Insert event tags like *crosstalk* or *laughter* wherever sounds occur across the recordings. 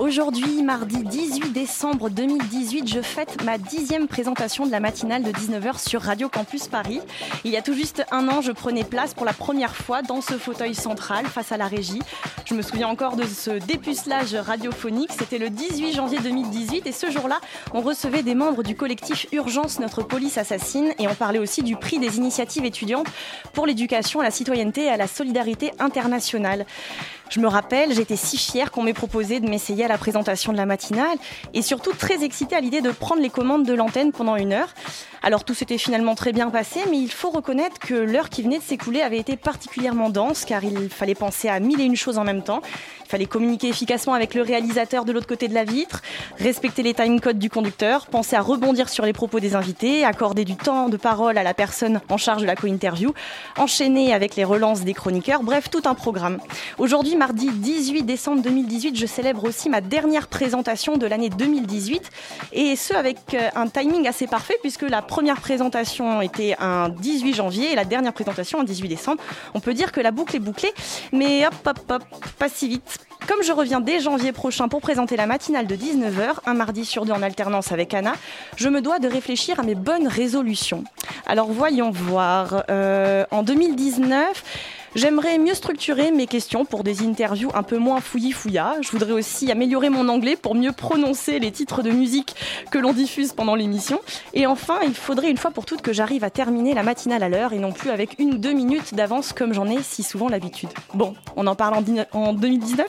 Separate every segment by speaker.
Speaker 1: Aujourd'hui, mardi 18 décembre 2018, je fête ma dixième présentation de la matinale de 19h sur Radio Campus Paris. Il y a tout juste un an, je prenais place pour la première fois dans ce fauteuil central face à la régie. Je me souviens encore de ce dépucelage radiophonique. C'était le 18 janvier 2018 et ce jour-là, on recevait des membres du collectif Urgence Notre Police Assassine et on parlait aussi du prix des initiatives étudiantes pour l'éducation, à la citoyenneté et à la solidarité internationale. Je me rappelle, j'étais si fière qu'on m'ait proposé de m'essayer à la présentation de la matinale et surtout très excitée à l'idée de prendre les commandes de l'antenne pendant une heure. Alors tout s'était finalement très bien passé, mais il faut reconnaître que l'heure qui venait de s'écouler avait été particulièrement dense car il fallait penser à mille et une choses en même temps. Il fallait communiquer efficacement avec le réalisateur de l'autre côté de la vitre, respecter les timecodes du conducteur, penser à rebondir sur les propos des invités, accorder du temps de parole à la personne en charge de la co-interview, enchaîner avec les relances des chroniqueurs, bref, tout un programme. Aujourd'hui, mardi 18 décembre 2018, je célèbre aussi ma dernière présentation de l'année 2018 et ce avec euh, un timing assez parfait puisque la première présentation était un 18 janvier et la dernière présentation un 18 décembre. On peut dire que la boucle est bouclée, mais hop hop hop, pas si vite. Comme je reviens dès janvier prochain pour présenter la matinale de 19h, un mardi sur deux en alternance avec Anna, je me dois de réfléchir à mes bonnes résolutions. Alors voyons voir. Euh, en 2019, J'aimerais mieux structurer mes questions pour des interviews un peu moins fouillis-fouillas. Je voudrais aussi améliorer mon anglais pour mieux prononcer les titres de musique que l'on diffuse pendant l'émission. Et enfin, il faudrait une fois pour toutes que j'arrive à terminer la matinale à l'heure et non plus avec une ou deux minutes d'avance comme j'en ai si souvent l'habitude. Bon, on en parle en, dix- en 2019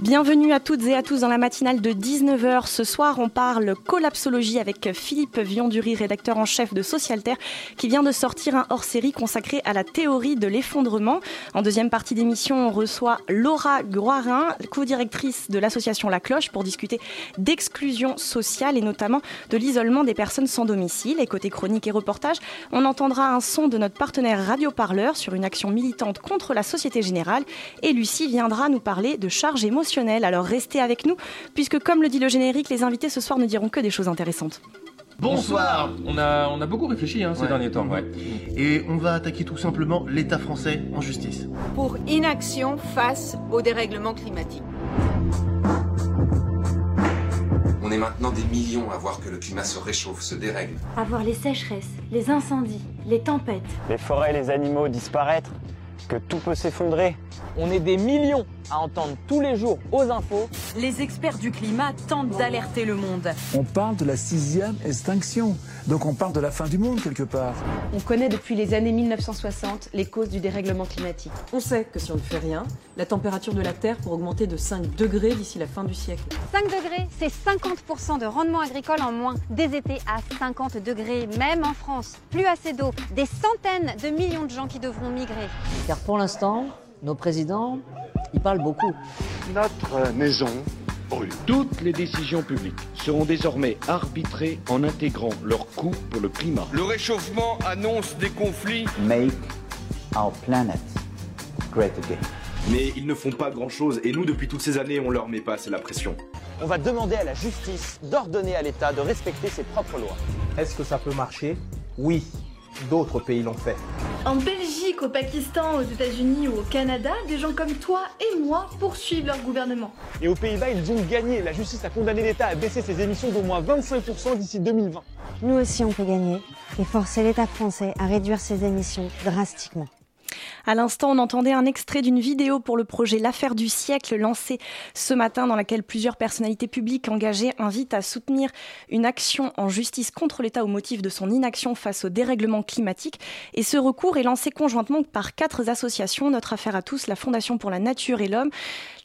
Speaker 1: Bienvenue à toutes et à tous dans la matinale de 19h. Ce soir, on parle collapsologie avec Philippe Vionduri, rédacteur en chef de Socialter, qui vient de sortir un hors-série consacré à la théorie de l'effondrement. En deuxième partie d'émission, on reçoit Laura Groirin, co-directrice de l'association La Cloche, pour discuter d'exclusion sociale et notamment de l'isolement des personnes sans domicile. Et côté chronique et reportage, on entendra un son de notre partenaire Radio Parleur sur une action militante contre la Société Générale. Et Lucie viendra nous parler de charges émotionnelles. Alors restez avec nous, puisque comme le dit le générique, les invités ce soir ne diront que des choses intéressantes.
Speaker 2: Bonsoir
Speaker 3: On a, on a beaucoup réfléchi hein, ces
Speaker 2: Ouais.
Speaker 3: derniers temps. Ouais.
Speaker 2: Et on va attaquer tout simplement l'État français en justice.
Speaker 4: pour inaction face au dérèglement climatique.
Speaker 5: On est maintenant des millions à voir que le climat se réchauffe, se dérègle.
Speaker 6: à voir les sécheresses, les incendies, les tempêtes.
Speaker 7: les forêts les animaux disparaître, que tout peut s'effondrer. On est des millions à entendre tous les jours aux infos.
Speaker 4: Les experts du climat tentent d'alerter le monde.
Speaker 8: On parle de la sixième extinction. Donc on parle de la fin du monde quelque part.
Speaker 9: On connaît depuis les années 1960 les causes du dérèglement climatique. On sait que si on ne fait rien, la température de la Terre pourrait augmenter de 5 degrés d'ici la fin du siècle.
Speaker 6: 5 degrés, c'est 50% de rendement agricole en moins. Des étés à 50 degrés, même en France. Plus assez d'eau, des centaines de millions de gens qui devront migrer.
Speaker 10: Car pour l'instant, nos présidents, ils parlent beaucoup.
Speaker 11: Notre maison brûle. Toutes les décisions publiques seront désormais arbitrées en intégrant leurs coûts pour le climat.
Speaker 12: Le réchauffement annonce des conflits.
Speaker 13: Make our planet great again.
Speaker 14: Mais ils ne font pas grand-chose et nous, depuis toutes ces années, on leur met pas assez la pression.
Speaker 7: On va demander à la justice d'ordonner à l'État de respecter ses propres lois.
Speaker 15: Est-ce que ça peut marcher? Oui, d'autres pays l'ont fait.
Speaker 16: En Belgique, au Pakistan, aux États-Unis ou au Canada, des gens comme toi et moi poursuivent leur gouvernement.
Speaker 7: Et aux Pays-Bas, ils ont gagné. La justice a condamné l'État à baisser ses émissions d'au moins 25% d'ici 2020.
Speaker 6: Nous aussi, on peut gagner et forcer l'État français à réduire ses émissions drastiquement.
Speaker 1: À l'instant, on entendait un extrait d'une vidéo pour le projet L'affaire du siècle lancé ce matin dans laquelle plusieurs personnalités publiques engagées invitent à soutenir une action en justice contre l'État au motif de son inaction face au dérèglement climatique. Et ce recours est lancé conjointement par quatre associations, Notre Affaire à tous, la Fondation pour la Nature et l'Homme,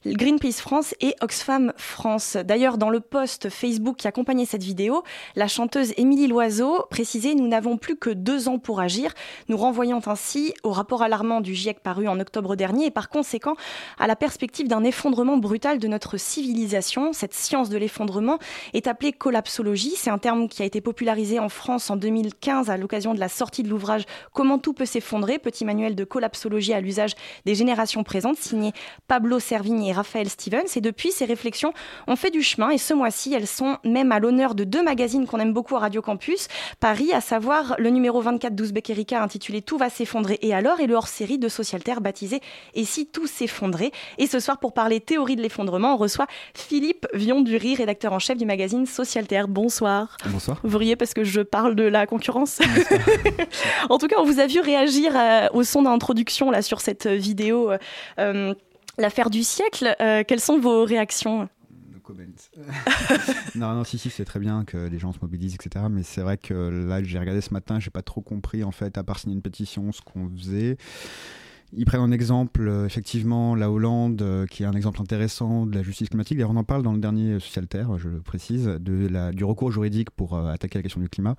Speaker 1: Greenpeace France et Oxfam France. D'ailleurs, dans le post Facebook qui accompagnait cette vidéo, la chanteuse Émilie Loiseau précisait Nous n'avons plus que deux ans pour agir, nous renvoyant ainsi au rapport alarmant du GIEC paru en octobre dernier et par conséquent à la perspective d'un effondrement brutal de notre civilisation. Cette science de l'effondrement est appelée collapsologie. C'est un terme qui a été popularisé en France en 2015 à l'occasion de la sortie de l'ouvrage Comment tout peut s'effondrer, petit manuel de collapsologie à l'usage des générations présentes, signé Pablo Servigne Raphaël Stevens. Et depuis, ces réflexions ont fait du chemin et ce mois-ci, elles sont même à l'honneur de deux magazines qu'on aime beaucoup à Radio Campus Paris, à savoir le numéro 24 d'Ouzbek Erika intitulé Tout va s'effondrer et alors? Et le hors-série de Socialterre baptisé Et si tout s'effondrait? Et ce soir, pour parler théorie de l'effondrement, on reçoit Philippe Vion-Dury, rédacteur en chef du magazine Socialterre. Bonsoir.
Speaker 17: Bonsoir.
Speaker 1: Vous riez parce que je parle de la concurrence? *laughs* en tout cas, on vous a vu réagir euh, au son d'introduction là sur cette vidéo. Euh, l'affaire du siècle. Euh, quelles sont vos réactions? *laughs*
Speaker 17: Non, non, si, si, c'est très bien que les gens se mobilisent, etc. Mais c'est vrai que là, j'ai regardé ce matin, j'ai pas trop compris, en fait, à part signer une pétition, ce qu'on faisait. Ils prennent en exemple euh, effectivement la Hollande, euh, qui est un exemple intéressant de la justice climatique. D'ailleurs, on en parle dans le dernier Socialterre, je le précise, de la, du recours juridique pour euh, attaquer la question du climat.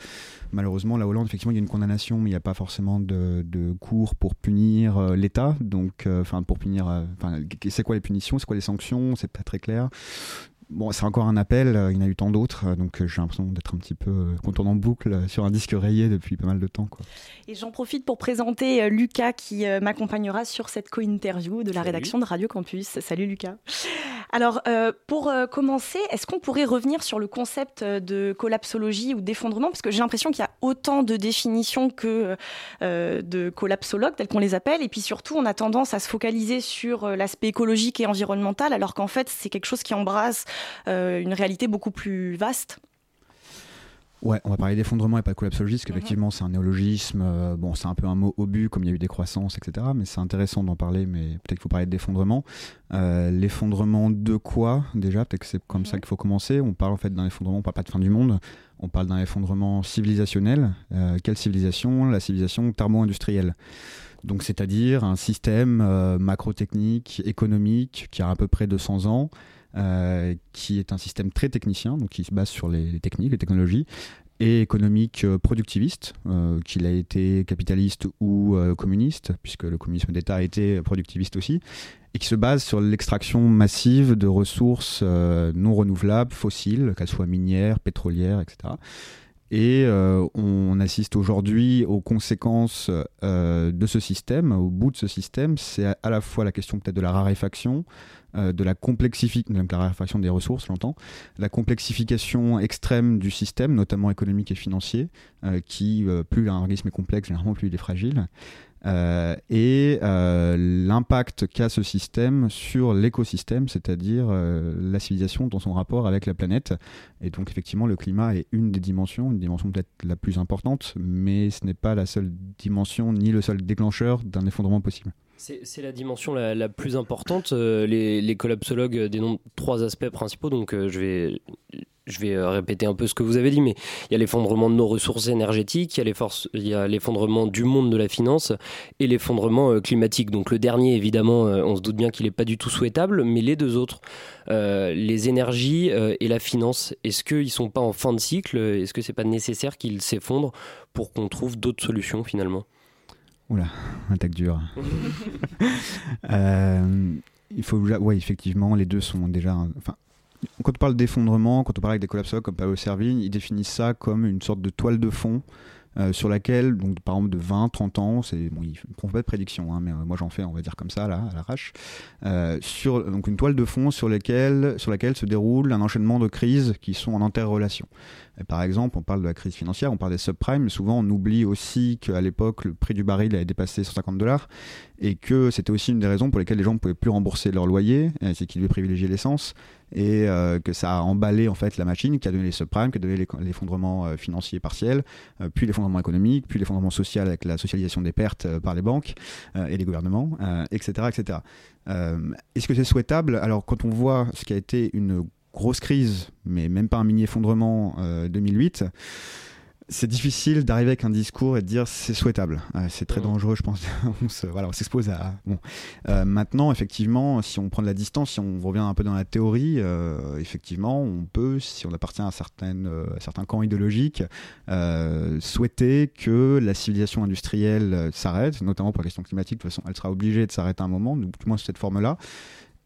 Speaker 17: Malheureusement, la Hollande, effectivement, il y a une condamnation, mais il n'y a pas forcément de, de cours pour punir l'État. Donc, enfin, pour punir, enfin, c'est quoi les punitions, c'est quoi les sanctions, c'est pas très clair. Bon, c'est encore un appel, il y en a eu tant d'autres, donc j'ai l'impression d'être un petit peu contournant en boucle sur un disque rayé depuis pas mal de temps. Quoi.
Speaker 1: Et j'en profite pour présenter Lucas qui m'accompagnera sur cette co-interview de la rédaction de Radio Campus. Salut Lucas. Alors, euh, pour euh, commencer, est-ce qu'on pourrait revenir sur le concept de collapsologie ou d'effondrement? Parce que j'ai l'impression qu'il y a autant de définitions que euh, de collapsologues, tels qu'on les appelle. Et puis surtout, on a tendance à se focaliser sur l'aspect écologique et environnemental, alors qu'en fait, c'est quelque chose qui embrasse une réalité beaucoup plus vaste.
Speaker 17: Ouais, on va parler d'effondrement et pas de collapsologie, parce qu'effectivement, c'est un néologisme. euh, bon, c'est un peu un mot obus, comme il y a eu décroissance, etc. Mais c'est intéressant d'en parler, mais peut-être qu'il faut parler d'effondrement. Euh, l'effondrement de quoi, déjà? Peut-être que c'est comme ça qu'il faut commencer. On parle en fait d'un effondrement, on parle pas de fin du monde. On parle d'un effondrement civilisationnel. Euh, quelle civilisation? La civilisation thermo-industrielle. Donc, c'est-à-dire un système euh, macro-technique, économique, qui a à peu près 200 ans, euh, qui est un système très technicien, donc qui se base sur les, techniques, les technologies, et économique euh, productiviste, euh, qu'il a été capitaliste ou communiste, puisque le communisme d'État a été productiviste aussi, et qui se base sur l'extraction massive de ressources non renouvelables, fossiles, qu'elles soient minières, pétrolières, etc. Et euh, on assiste aujourd'hui aux conséquences euh, de ce système, au bout de ce système, c'est à, la fois la question peut-être de la raréfaction, euh, de la complexification, donc la raréfaction des ressources, j'entends, la complexification extrême du système, notamment économique et financier, qui, plus l'organisme est complexe, généralement plus il est fragile. Euh, et euh, l'impact qu'a ce système sur l'écosystème, c'est-à-dire euh, la civilisation dans son rapport avec la planète. Et donc effectivement, le climat est une des dimensions, une dimension peut-être la plus importante, mais ce n'est pas la seule dimension ni le seul déclencheur d'un effondrement possible.
Speaker 18: C'est la dimension la, plus importante. Euh, les, les, collapsologues dénombrent trois aspects principaux, donc euh, je vais, vais répéter un peu ce que vous avez dit, mais il y a l'effondrement de nos ressources énergétiques, il y a l'effondrement du monde de la finance et l'effondrement euh, climatique. Donc le dernier, évidemment, on se doute bien qu'il n'est pas du tout souhaitable, mais les deux autres, les énergies et la finance, est-ce qu'ils ne sont pas en fin de cycle? Est-ce que c'est pas nécessaire qu'ils s'effondrent pour qu'on trouve d'autres solutions finalement?
Speaker 17: Oula, *laughs* attaque dure. *laughs* euh, il faut, ouais, effectivement, les deux sont déjà. Enfin, quand on parle d'effondrement, quand on parle avec des collapsologues comme Paolo Servigne, ils définissent ça comme une sorte de toile de fond euh, sur laquelle, donc, par exemple, de 20, 30 ans, c'est, bon, ils ne font pas de prédiction, hein, mais euh, moi j'en fais, on va dire comme ça, là, à l'arrache, euh, sur une toile de fond sur, lesquelles, sur laquelle se déroule un enchaînement de crises qui sont en interrelation. Par exemple, on parle de la crise financière, on parle des subprimes, mais souvent on oublie aussi qu'à l'époque, le prix du baril avait dépassé 150 dollars et que c'était aussi une des raisons pour lesquelles les gens ne pouvaient plus rembourser leur loyer, c'est qu'ils devaient privilégier l'essence et que ça a emballé en fait la machine, qui a donné les subprimes, qui a donné l'effondrement financier partiel, puis l'effondrement économique, puis l'effondrement social avec la socialisation des pertes par les banques et les gouvernements, etc., etc. Est-ce que c'est souhaitable? Alors quand on voit ce qui a été une grosse crise, mais même pas un mini effondrement 2008 c'est difficile d'arriver avec un discours et de dire c'est souhaitable. Euh, c'est très mmh. dangereux, je pense. *laughs* on voilà, on s'expose à. Bon. Euh, maintenant, effectivement, si on prend de la distance, si on revient un peu dans la théorie, euh, effectivement, on peut, si on appartient à, certaines, certains camps idéologiques, souhaiter que la civilisation industrielle s'arrête, notamment pour la question climatique. De toute façon, elle sera obligée de s'arrêter un moment, du moins sous cette forme-là.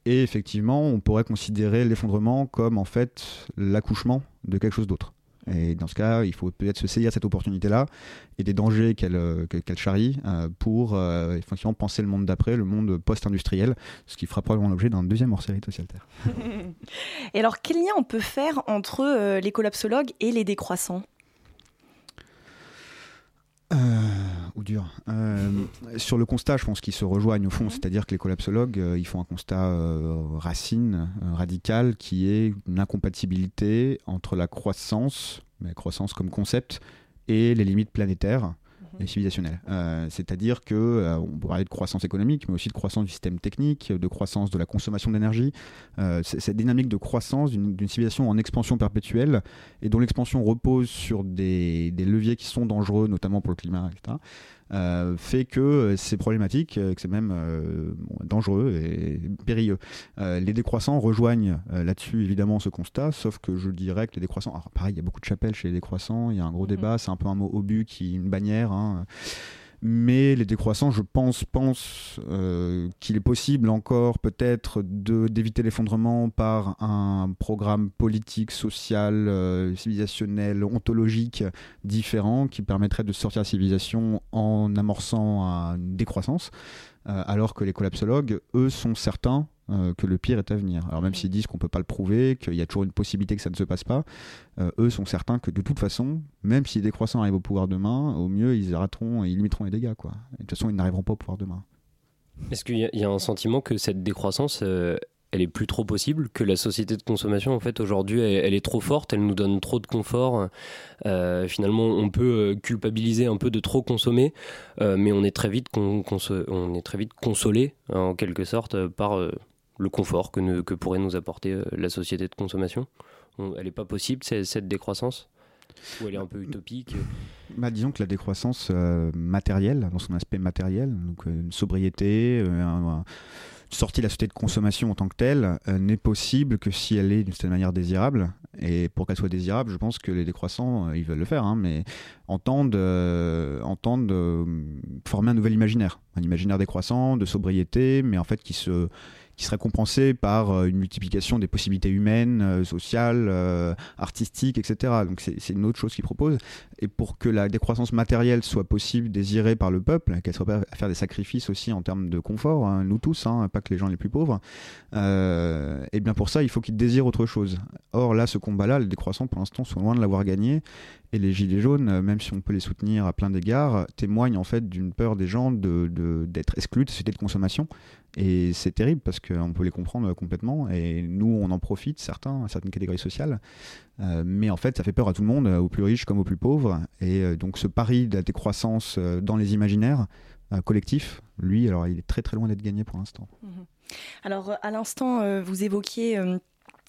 Speaker 17: Et effectivement, on pourrait considérer l'effondrement comme en fait l'accouchement de quelque chose d'autre. Et dans ce cas, il faut peut-être se saisir cette opportunité-là et des dangers qu'elle euh, charrie euh, pour euh, effectivement penser le monde d'après, le monde post-industriel, ce qui fera probablement l'objet d'un deuxième hors-série de Terre. *laughs*
Speaker 1: et alors, quel lien on peut faire entre les collapsologues et les décroissants?
Speaker 17: Euh, dur. Euh, sur le constat, je pense qu'ils se rejoignent au fond, mhm. c'est-à-dire que les collapsologues, euh, ils font un constat euh, racine, radical, qui est une incompatibilité entre la croissance, mais croissance comme concept, et les limites planétaires Euh, c'est-à-dire que euh, on de croissance économique, mais aussi de croissance du système technique, de croissance de la consommation d'énergie. Euh, cette dynamique de croissance d'une civilisation en expansion perpétuelle et dont l'expansion repose sur des, des, leviers qui sont dangereux, notamment pour le climat, etc. Euh, fait que euh, c'est problématique, euh, que c'est même dangereux et périlleux. les décroissants rejoignent là-dessus évidemment ce constat, sauf que je dirais que les décroissants, alors pareil, il y a beaucoup de chapelles chez les décroissants, il y a un gros mhm. débat, c'est un peu un mot obus qui une bannière. Hein. Mais les décroissants, je pense, pense euh, qu'il est possible encore peut-être d'éviter l'effondrement par un programme politique, social, euh, civilisationnel, ontologique différent qui permettrait de sortir la civilisation en amorçant une décroissance. Euh, alors que les collapsologues, eux, sont certains euh, que le pire est à venir. Alors même s'ils disent qu'on ne peut pas le prouver, qu'il y a toujours une possibilité que ça ne se passe pas, euh, eux sont certains que de toute façon, même si les décroissants arrivent au pouvoir demain, au mieux ils arrêteront et ils limiteront les dégâts. Quoi. de toute façon, ils n'arriveront pas au pouvoir demain.
Speaker 18: Est-ce qu'il y, a un sentiment que cette décroissance, euh, elle est plus trop possible, que la société de consommation, en fait, aujourd'hui, elle, est trop forte, elle nous donne trop de confort. finalement, on peut culpabiliser un peu de trop consommer, mais on est très vite, consolé, en quelque sorte, par le confort que, pourrait nous apporter euh, la société de consommation. Elle n'est pas possible, cette décroissance? Ou elle est un peu utopique?
Speaker 17: Bah, Disons que la décroissance euh, matérielle, dans son aspect matériel, donc euh, une sobriété, une sortie de la société de consommation en tant que telle, n'est possible que si elle est d'une certaine manière désirable. Et pour qu'elle soit désirable, je pense que les décroissants, ils veulent le faire, hein, mais entendent, entendent former un nouvel imaginaire. Un imaginaire décroissant, de sobriété, mais en fait qui se qui serait compensé par euh, une multiplication des possibilités humaines, euh, sociales, euh, artistiques, etc. Donc c'est une autre chose qu'ils proposent. Et pour que la décroissance matérielle soit possible, désirée par le peuple, qu'elle soit pas à faire des sacrifices aussi en termes de confort, hein, nous tous, hein, pas que les gens les plus pauvres, et bien pour ça, il faut qu'ils désirent autre chose. Or là, ce combat-là, les décroissants pour l'instant sont loin de l'avoir gagné. Et les Gilets jaunes, même si on peut les soutenir à plein d'égards, témoignent en fait d'une peur des gens d'être exclus de société de consommation et c'est terrible parce qu'on peut les comprendre complètement. Et nous, on en profite, certains, certaines catégories sociales. Euh, mais en fait, ça fait peur à tout le monde, aux plus riches comme aux plus pauvres. Et euh, donc, ce pari de la décroissance euh, dans les imaginaires collectifs, lui, alors, il est très très loin d'être gagné pour l'instant.
Speaker 1: Mhm. Alors, à l'instant, vous évoquiez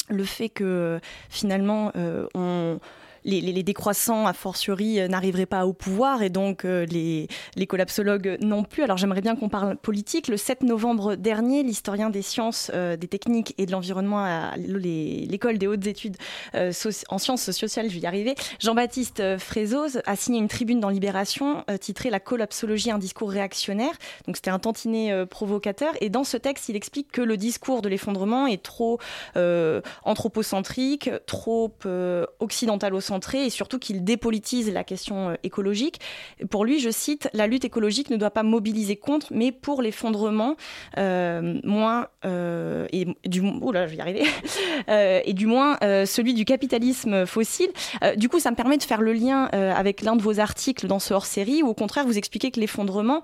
Speaker 1: le fait que finalement, on les, décroissants, a fortiori, euh, n'arriveraient pas au pouvoir et donc euh, les, collapsologues non plus. Alors j'aimerais bien qu'on parle politique. Le 7 novembre dernier, l'historien des sciences, euh, des techniques et de l'environnement à l'école des hautes études en sciences sociales, je vais y arriver, Jean-Baptiste Frézoz a signé une tribune dans Libération titrée La collapsologie, un discours réactionnaire. Donc c'était un tantinet provocateur. Et dans ce texte, il explique que le discours de l'effondrement est trop anthropocentrique, trop occidental au et surtout qu'il dépolitise la question écologique. Pour lui, je cite, la lutte écologique ne doit pas mobiliser contre, mais pour l'effondrement moins et du je vais y arriver *laughs* et du moins celui du capitalisme fossile. du coup, ça me permet de faire le lien avec l'un de vos articles dans ce hors-série où au contraire vous expliquez que l'effondrement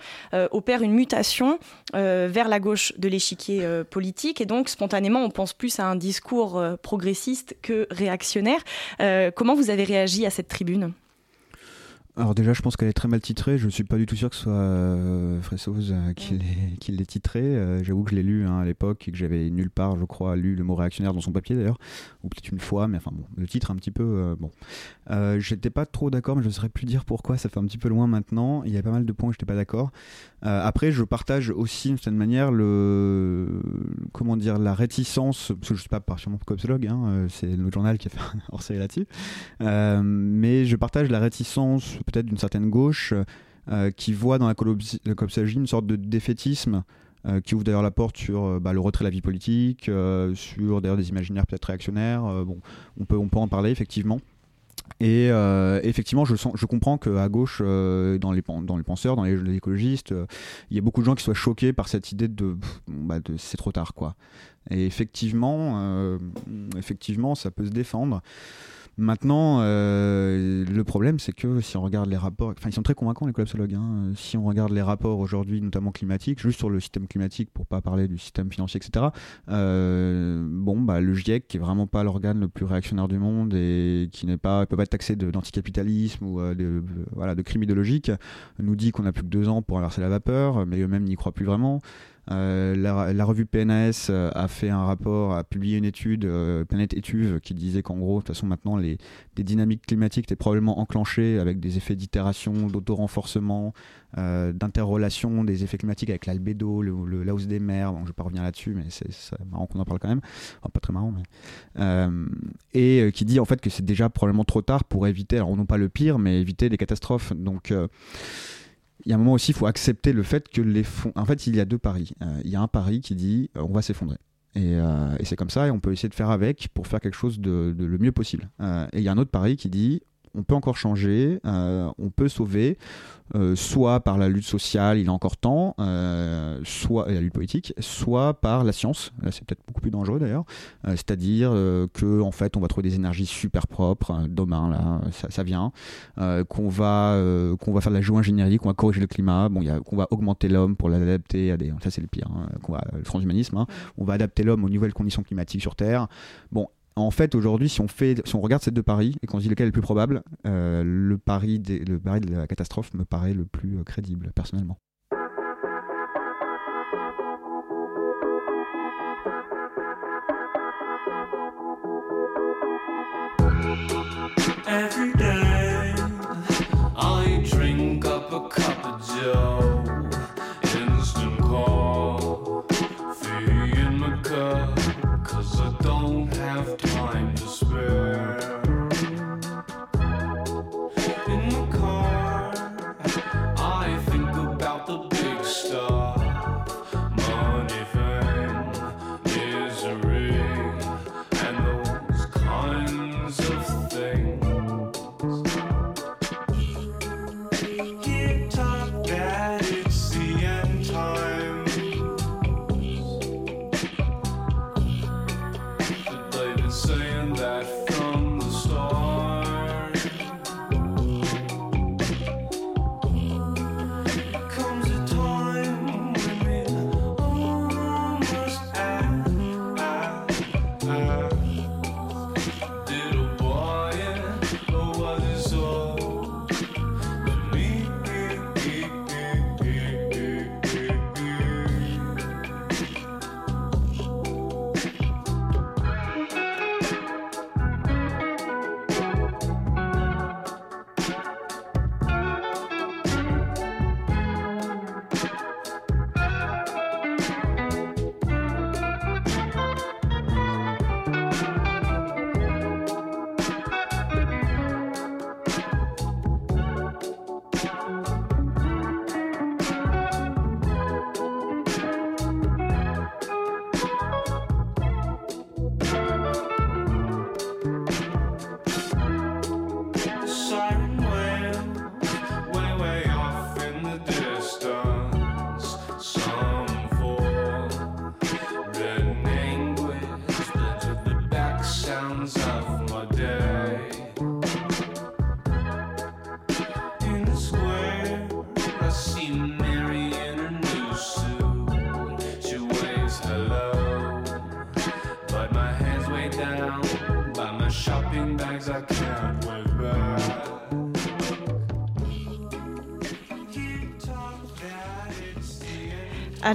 Speaker 1: opère une mutation vers la gauche de l'échiquier politique et donc spontanément on pense plus à un discours progressiste que réactionnaire. comment vous avez réagi à cette tribune?
Speaker 17: Alors déjà, je pense qu'elle est très mal titrée. Je ne suis pas du tout sûr que ce soit euh, Fressoz euh, qui l'ait titrée. Euh, j'avoue que je l'ai lu hein, à l'époque et que j'avais nulle part, je crois, lu le mot réactionnaire dans son papier d'ailleurs, ou peut-être une fois, mais enfin bon, le titre un petit peu euh, bon. j'étais pas trop d'accord, mais je ne saurais plus dire pourquoi. Ça fait un petit peu loin maintenant. Il y a pas mal de points où j'étais pas d'accord. après, je partage aussi d'une certaine manière le comment dire la réticence, parce que je suis pas partiellement copsologue, hein, c'est notre journal qui a fait un *laughs* hors série là-dessus, mais je partage la réticence peut-être d'une certaine gauche euh, qui voit dans la copsologie une sorte de défaitisme euh, qui ouvre d'ailleurs la porte sur euh, bah, le retrait de la vie politique, sur d'ailleurs des imaginaires peut-être réactionnaires. bon, on peut, on peut en parler effectivement. Et effectivement, je, sens, je comprends qu'à gauche, dans, les, dans les penseurs, dans les, écologistes, il y a beaucoup de gens qui soient choqués par cette idée de, bah, de c'est trop tard. quoi. Et effectivement, effectivement, ça peut se défendre. Maintenant, euh, le problème, c'est que si on regarde les rapports, enfin, ils sont très convaincants, les collapsologues. Hein. Si on regarde les rapports aujourd'hui, notamment climatiques, juste sur le système climatique, pour pas parler du système financier, etc., euh, bon, bah, le GIEC, qui est vraiment pas l'organe le plus réactionnaire du monde et qui n'est pas, peut pas être taxé d'anticapitalisme ou euh, de, voilà, de crime idéologique, nous dit qu'on a plus que deux ans pour inverser la vapeur, mais eux-mêmes n'y croient plus vraiment. Euh, la, revue PNAS euh, a fait un rapport, a publié une étude, euh, Planète Étuve, qui disait qu'en gros, de toute façon, maintenant, les, dynamiques climatiques étaient probablement enclenchées avec des effets d'itération, d'auto-renforcement, d'interrelation des effets climatiques avec l'albédo, le, la hausse des mers. Bon, je ne vais pas revenir là-dessus, mais c'est marrant qu'on en parle quand même. pas très marrant, mais. et qui dit en fait que c'est déjà probablement trop tard pour éviter, alors non pas le pire, mais éviter des catastrophes. Donc il y a un moment aussi, il faut accepter le fait que les fonds. En fait, il y a deux paris. Euh, il y a un pari qui dit euh, on va s'effondrer. Euh, et, c'est comme ça, et on peut essayer de faire avec pour faire quelque chose de le mieux possible. et il y a un autre pari qui dit on peut encore changer, on peut sauver, euh, soit par la lutte sociale, il a encore temps, euh, soit la lutte politique, soit par la science. Là, c'est peut-être beaucoup plus dangereux d'ailleurs. Euh, c'est-à-dire que en fait, on va trouver des énergies super propres demain là, ça, vient. qu'on va qu'on va faire de la géo-ingénierie, qu'on va corriger le climat. Bon, qu'on va augmenter l'homme pour l'adapter à des. Ça, c'est le pire. Hein, qu'on va le transhumanisme. Hein. On va adapter l'homme aux nouvelles conditions climatiques sur Terre. Bon, en fait, aujourd'hui, si on fait, si on regarde ces deux paris et qu'on se dit lequel est le plus probable, euh, le pari le pari de la catastrophe me paraît le plus euh, crédible personnellement.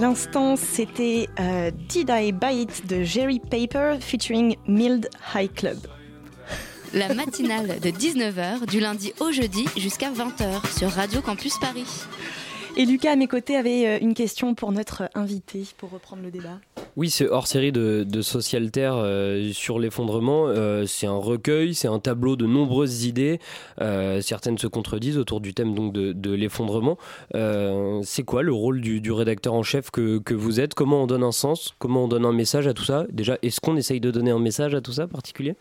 Speaker 1: L'instant, c'était euh, Did I Buy It de Jerry Paper featuring Mild High Club.
Speaker 19: La matinale de 19h du lundi au jeudi jusqu'à 20h sur Radio Campus Paris.
Speaker 1: Et Lucas, à mes côtés, avait euh, une question pour notre invité, pour reprendre le débat.
Speaker 18: Oui, c'est hors série de, de Socialterre euh, sur l'effondrement. Euh, c'est un recueil, c'est un tableau de nombreuses idées. certaines se contredisent autour du thème donc de, l'effondrement. c'est quoi le rôle du, du, rédacteur en chef que, que vous êtes? Comment on donne un sens? Comment on donne un message à tout ça? Déjà, est-ce qu'on essaye de donner un message à tout ça particulier?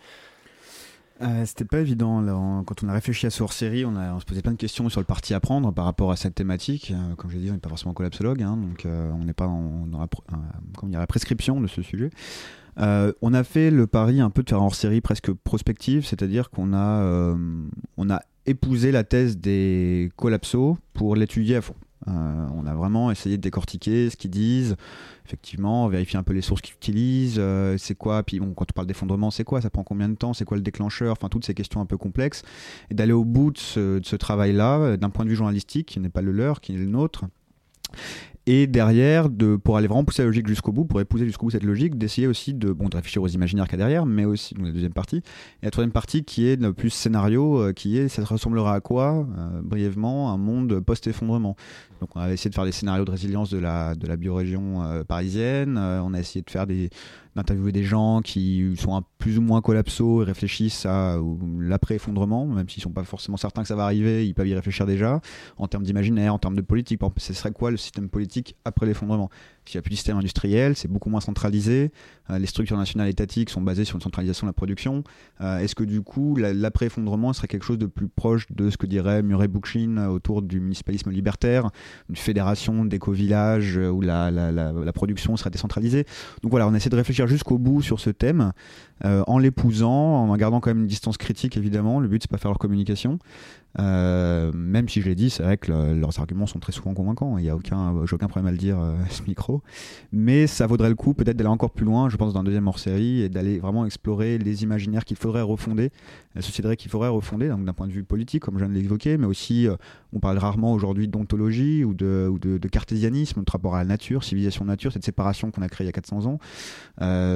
Speaker 17: Euh, c'était pas évident. quand on a réfléchi à ce hors-série, on, se posait plein de questions sur le parti à prendre par rapport à cette thématique. Euh, comme je l'ai dit, on n'est pas forcément collapsologue, hein, donc euh, on n'est pas dans, la, la, prescription de ce sujet. on a fait le pari un peu de faire un hors-série presque prospective, c'est-à-dire qu'on a, on a épousé la thèse des collapsos pour l'étudier à fond. On a vraiment essayé de décortiquer ce qu'ils disent, effectivement, vérifier un peu les sources qu'ils utilisent, euh, c'est quoi, puis bon, quand on parle d'effondrement, c'est quoi, ça prend combien de temps, c'est quoi le déclencheur, enfin toutes ces questions un peu complexes, et d'aller au bout de ce, travail-là, euh, d'un point de vue journalistique, qui n'est pas le leur, qui est le nôtre, et derrière, de, pour aller vraiment pousser la logique jusqu'au bout, pour épouser jusqu'au bout cette logique, d'essayer aussi de, bon, de réfléchir aux imaginaires qu'il y a derrière, mais aussi la deuxième partie. Et la troisième partie qui est le plus scénario, euh, qui est ça ressemblera à quoi, brièvement, un monde post-effondrement. Donc on a essayé de faire des scénarios de résilience de la, de la biorégion euh, parisienne, euh, on a essayé de faire des, d'interviewer des gens qui sont plus ou moins collapsos et réfléchissent à l'après-effondrement, même s'ils sont pas forcément certains que ça va arriver, ils peuvent y réfléchir déjà, en termes d'imaginaire, en termes de politique. Ce serait quoi le système politique après l'effondrement? S'il n'y a plus de système industriel, c'est beaucoup moins centralisé, euh, les structures nationales étatiques sont basées sur une centralisation de la production. Euh, est-ce que du coup, l'après-effondrement serait quelque chose de plus proche de ce que dirait Murray Bookchin autour du municipalisme libertaire, une fédération d'éco-villages où la, la, la production serait décentralisée? Donc voilà, on essaie de réfléchir jusqu'au bout sur ce thème, euh, en l'épousant, en gardant quand même une distance critique évidemment. Le but c'est pas faire leur communication, euh, même si je l'ai dit, c'est vrai que leurs arguments sont très souvent convaincants. Il n'y a aucun, j'ai aucun problème à le dire à euh, *laughs* ce micro. Mais ça vaudrait le coup peut-être d'aller encore plus loin, je pense, dans un deuxième hors-série et d'aller vraiment explorer les imaginaires qu'il faudrait refonder, la société qu'il faudrait refonder, donc d'un point de vue politique, comme je viens de l'évoquer, mais aussi, euh, on parle rarement aujourd'hui d'ontologie ou, de, ou de, cartésianisme, notre rapport à la nature, civilisation-nature, cette séparation qu'on a créée il y a 400 ans.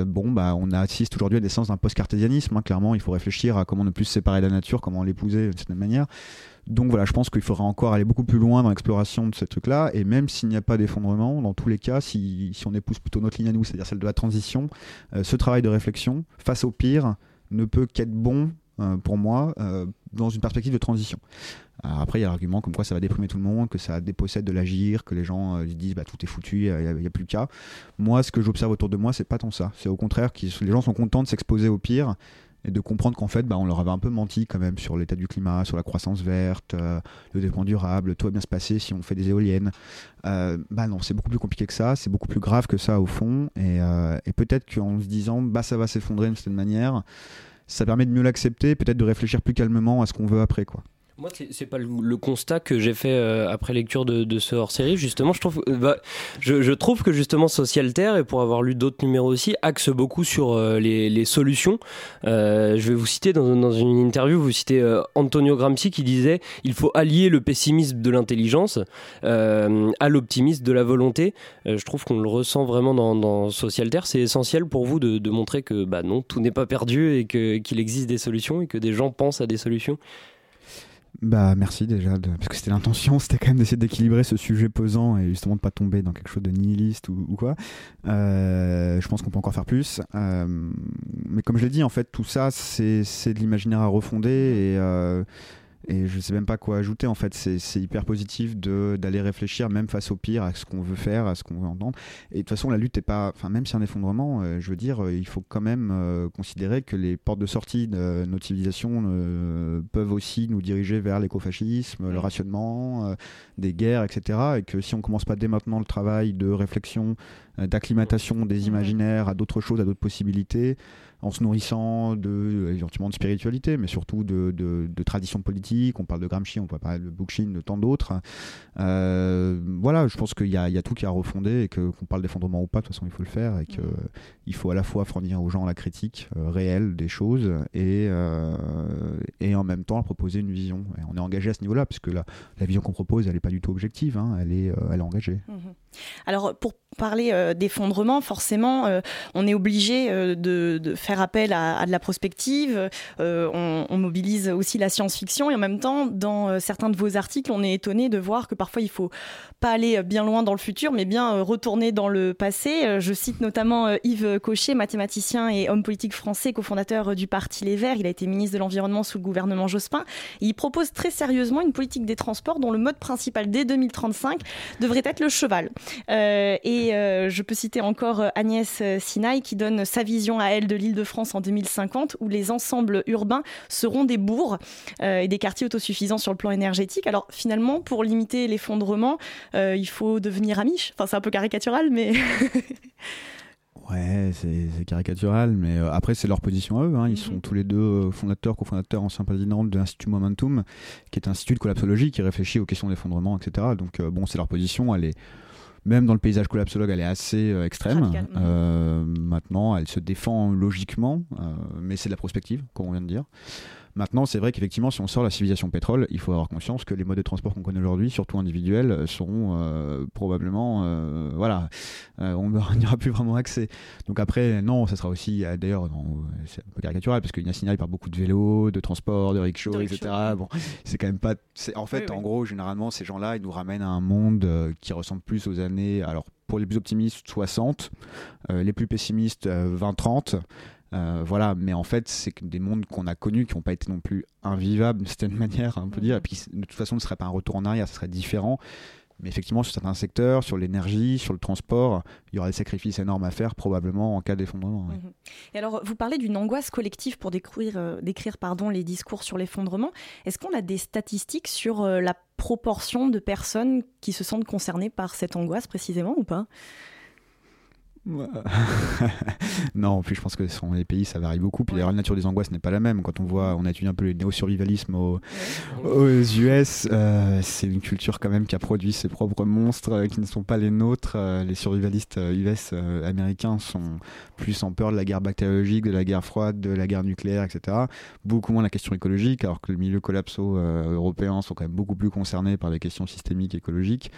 Speaker 17: bon, bah, on assiste aujourd'hui à des sens d'un post-cartésianisme. Hein. Clairement, il faut réfléchir à comment ne plus se séparer de la nature, comment l'épouser de cette manière. Donc voilà, je pense qu'il faudra encore aller beaucoup plus loin dans l'exploration de ce truc-là. Et même s'il n'y a pas d'effondrement, dans tous les cas, si, si, on épouse plutôt notre ligne à nous, c'est-à-dire celle de la transition, euh, ce travail de réflexion, face au pire, ne peut qu'être bon euh, pour moi euh, dans une perspective de transition. après, il y a l'argument comme quoi ça va déprimer tout le monde, que ça dépossède de l'agir, que les gens disent bah, tout est foutu, il n'y a, plus qu'à. Moi, ce que j'observe autour de moi, c'est pas tant ça. C'est au contraire que les gens sont contents de s'exposer au pire et de comprendre qu'en fait, bah, on leur avait un peu menti quand même sur l'état du climat, sur la croissance verte, euh, le développement durable, tout va bien se passer si on fait des éoliennes. Euh, bah non, c'est beaucoup plus compliqué que ça, c'est beaucoup plus grave que ça au fond, et, euh, et peut-être qu'en se disant, bah ça va s'effondrer d'une certaine manière, ça permet de mieux l'accepter, peut-être de réfléchir plus calmement à ce qu'on veut après, quoi.
Speaker 18: Moi, c'est pas le, constat que j'ai fait euh, après lecture de, ce hors-série. Justement, je trouve, euh, bah, je, trouve que justement Socialterre, et pour avoir lu d'autres numéros aussi, axe beaucoup sur euh, les, solutions. je vais vous citer dans, une interview, vous citez Antonio Gramsci qui disait il faut allier le pessimisme de l'intelligence à l'optimisme de la volonté. je trouve qu'on le ressent vraiment dans, dans Socialterre. C'est essentiel pour vous de, de, montrer que bah non, tout n'est pas perdu et qu'il existe des solutions et que des gens pensent à des solutions.
Speaker 17: Bah merci déjà, parce que c'était l'intention, c'était quand même d'essayer d'équilibrer ce sujet pesant et justement de pas tomber dans quelque chose de nihiliste ou, quoi. Euh, je pense qu'on peut encore faire plus. Euh, mais comme je l'ai dit, en fait, tout ça, c'est de l'imaginaire à refonder et euh, et je sais même pas quoi ajouter en fait. C'est hyper positif d'aller réfléchir même face au pire, à ce qu'on veut faire, à ce qu'on veut entendre. Et de toute façon, la lutte est pas. Enfin, même si un effondrement, euh, je veux dire, euh, il faut quand même euh, considérer que les portes de sortie de notre civilisation peuvent aussi nous diriger vers l'écofascisme, le rationnement, des guerres, etc. Et que si on commence pas dès maintenant le travail de réflexion, d'acclimatation des imaginaires à d'autres choses, à d'autres possibilités, en se nourrissant de, éventuellement de spiritualité, mais surtout de, de, tradition politique. On parle de Gramsci, on peut parler de Bookchin, de tant d'autres. Euh, voilà, je pense qu'il y, y a, tout qui a refondé et que qu'on parle d'effondrement ou pas, de toute façon, il faut le faire et qu'il mm. faut à la fois fournir aux gens la critique euh, réelle des choses et, euh, et en même temps proposer une vision. Et on est engagé à ce niveau-là, puisque la, la vision qu'on propose, elle n'est pas du tout objective, hein, elle, est, elle est engagée.
Speaker 1: Mm-hmm. Alors pour parler euh, d'effondrement, forcément, euh, on est obligé euh, de, faire appel à, de la prospective. On, mobilise aussi la science-fiction et en même temps, dans certains de vos articles, on est étonné de voir que parfois il faut pas aller bien loin dans le futur, mais bien retourner dans le passé. Je cite notamment Yves Cochet, mathématicien et homme politique français, cofondateur du Parti Les Verts. Il a été ministre de l'Environnement sous le gouvernement Jospin. Et il propose très sérieusement une politique des transports dont le mode principal dès 2035 devrait être le cheval. et et euh, je peux citer encore euh, Agnès euh, Sinaï qui donne sa vision à elle de l'île de France en 2050 où les ensembles urbains seront des bourgs et des quartiers autosuffisants sur le plan énergétique. Alors finalement, pour limiter l'effondrement, il faut devenir amiche. Enfin, c'est un peu caricatural, mais... *laughs*
Speaker 17: Ouais, c'est caricatural, mais après, c'est leur position à eux. Hein. Ils sont mhm. tous les deux fondateurs, cofondateurs, anciens présidents de l'Institut Momentum, qui est un institut de collapsologie qui réfléchit aux questions d'effondrement, etc. Donc, bon, c'est leur position. Elle est, même dans le paysage collapsologue, elle est assez euh, extrême. Euh, maintenant, elle se défend logiquement, euh, mais c'est de la prospective, comme on vient de dire. Maintenant, c'est vrai qu'effectivement, si on sort la civilisation pétrole, il faut avoir conscience que les modes de transport qu'on connaît aujourd'hui, surtout individuels, seront probablement, voilà, *laughs* on n'aura plus vraiment accès. Donc après, non, ça sera aussi, d'ailleurs, c'est un peu caricatural parce que il par beaucoup de vélos, de transport, de rickshaws, etc. Bon, c'est quand même pas. En fait, en gros, généralement, ces gens-là, ils nous ramènent à un monde qui ressemble plus aux années. Alors, pour les plus optimistes, 60, les plus pessimistes, 20-30. Euh, voilà, mais en fait, c'est des mondes qu'on a connus qui n'ont pas été non plus invivables d'une certaine manière, on peut dire. Et puis, de toute façon, ce ne serait pas un retour en arrière, ce serait différent. Mais effectivement, sur certains secteurs, sur l'énergie, sur le transport, il y aura des sacrifices énormes à faire probablement en cas d'effondrement.
Speaker 1: Mhm. Et alors, vous parlez d'une angoisse collective pour décrire, euh, décrire pardon, les discours sur l'effondrement. Est-ce qu'on a des statistiques sur euh, la proportion de personnes qui se sentent concernées par cette angoisse précisément ou pas? *laughs*
Speaker 17: non, puis je pense que sur les pays, ça varie beaucoup. Puis la nature des angoisses n'est pas la même. Quand on voit, on a étudié un peu le néo-survivalisme aux, US, euh, c'est une culture quand même qui a produit ses propres monstres euh, qui ne sont pas les nôtres. Euh, les survivalistes US américains sont plus en peur de la guerre bactériologique, de la guerre froide, de la guerre nucléaire, etc. Beaucoup moins la question écologique, alors que le milieu collapso européen sont quand même beaucoup plus concernés par les questions systémiques écologiques.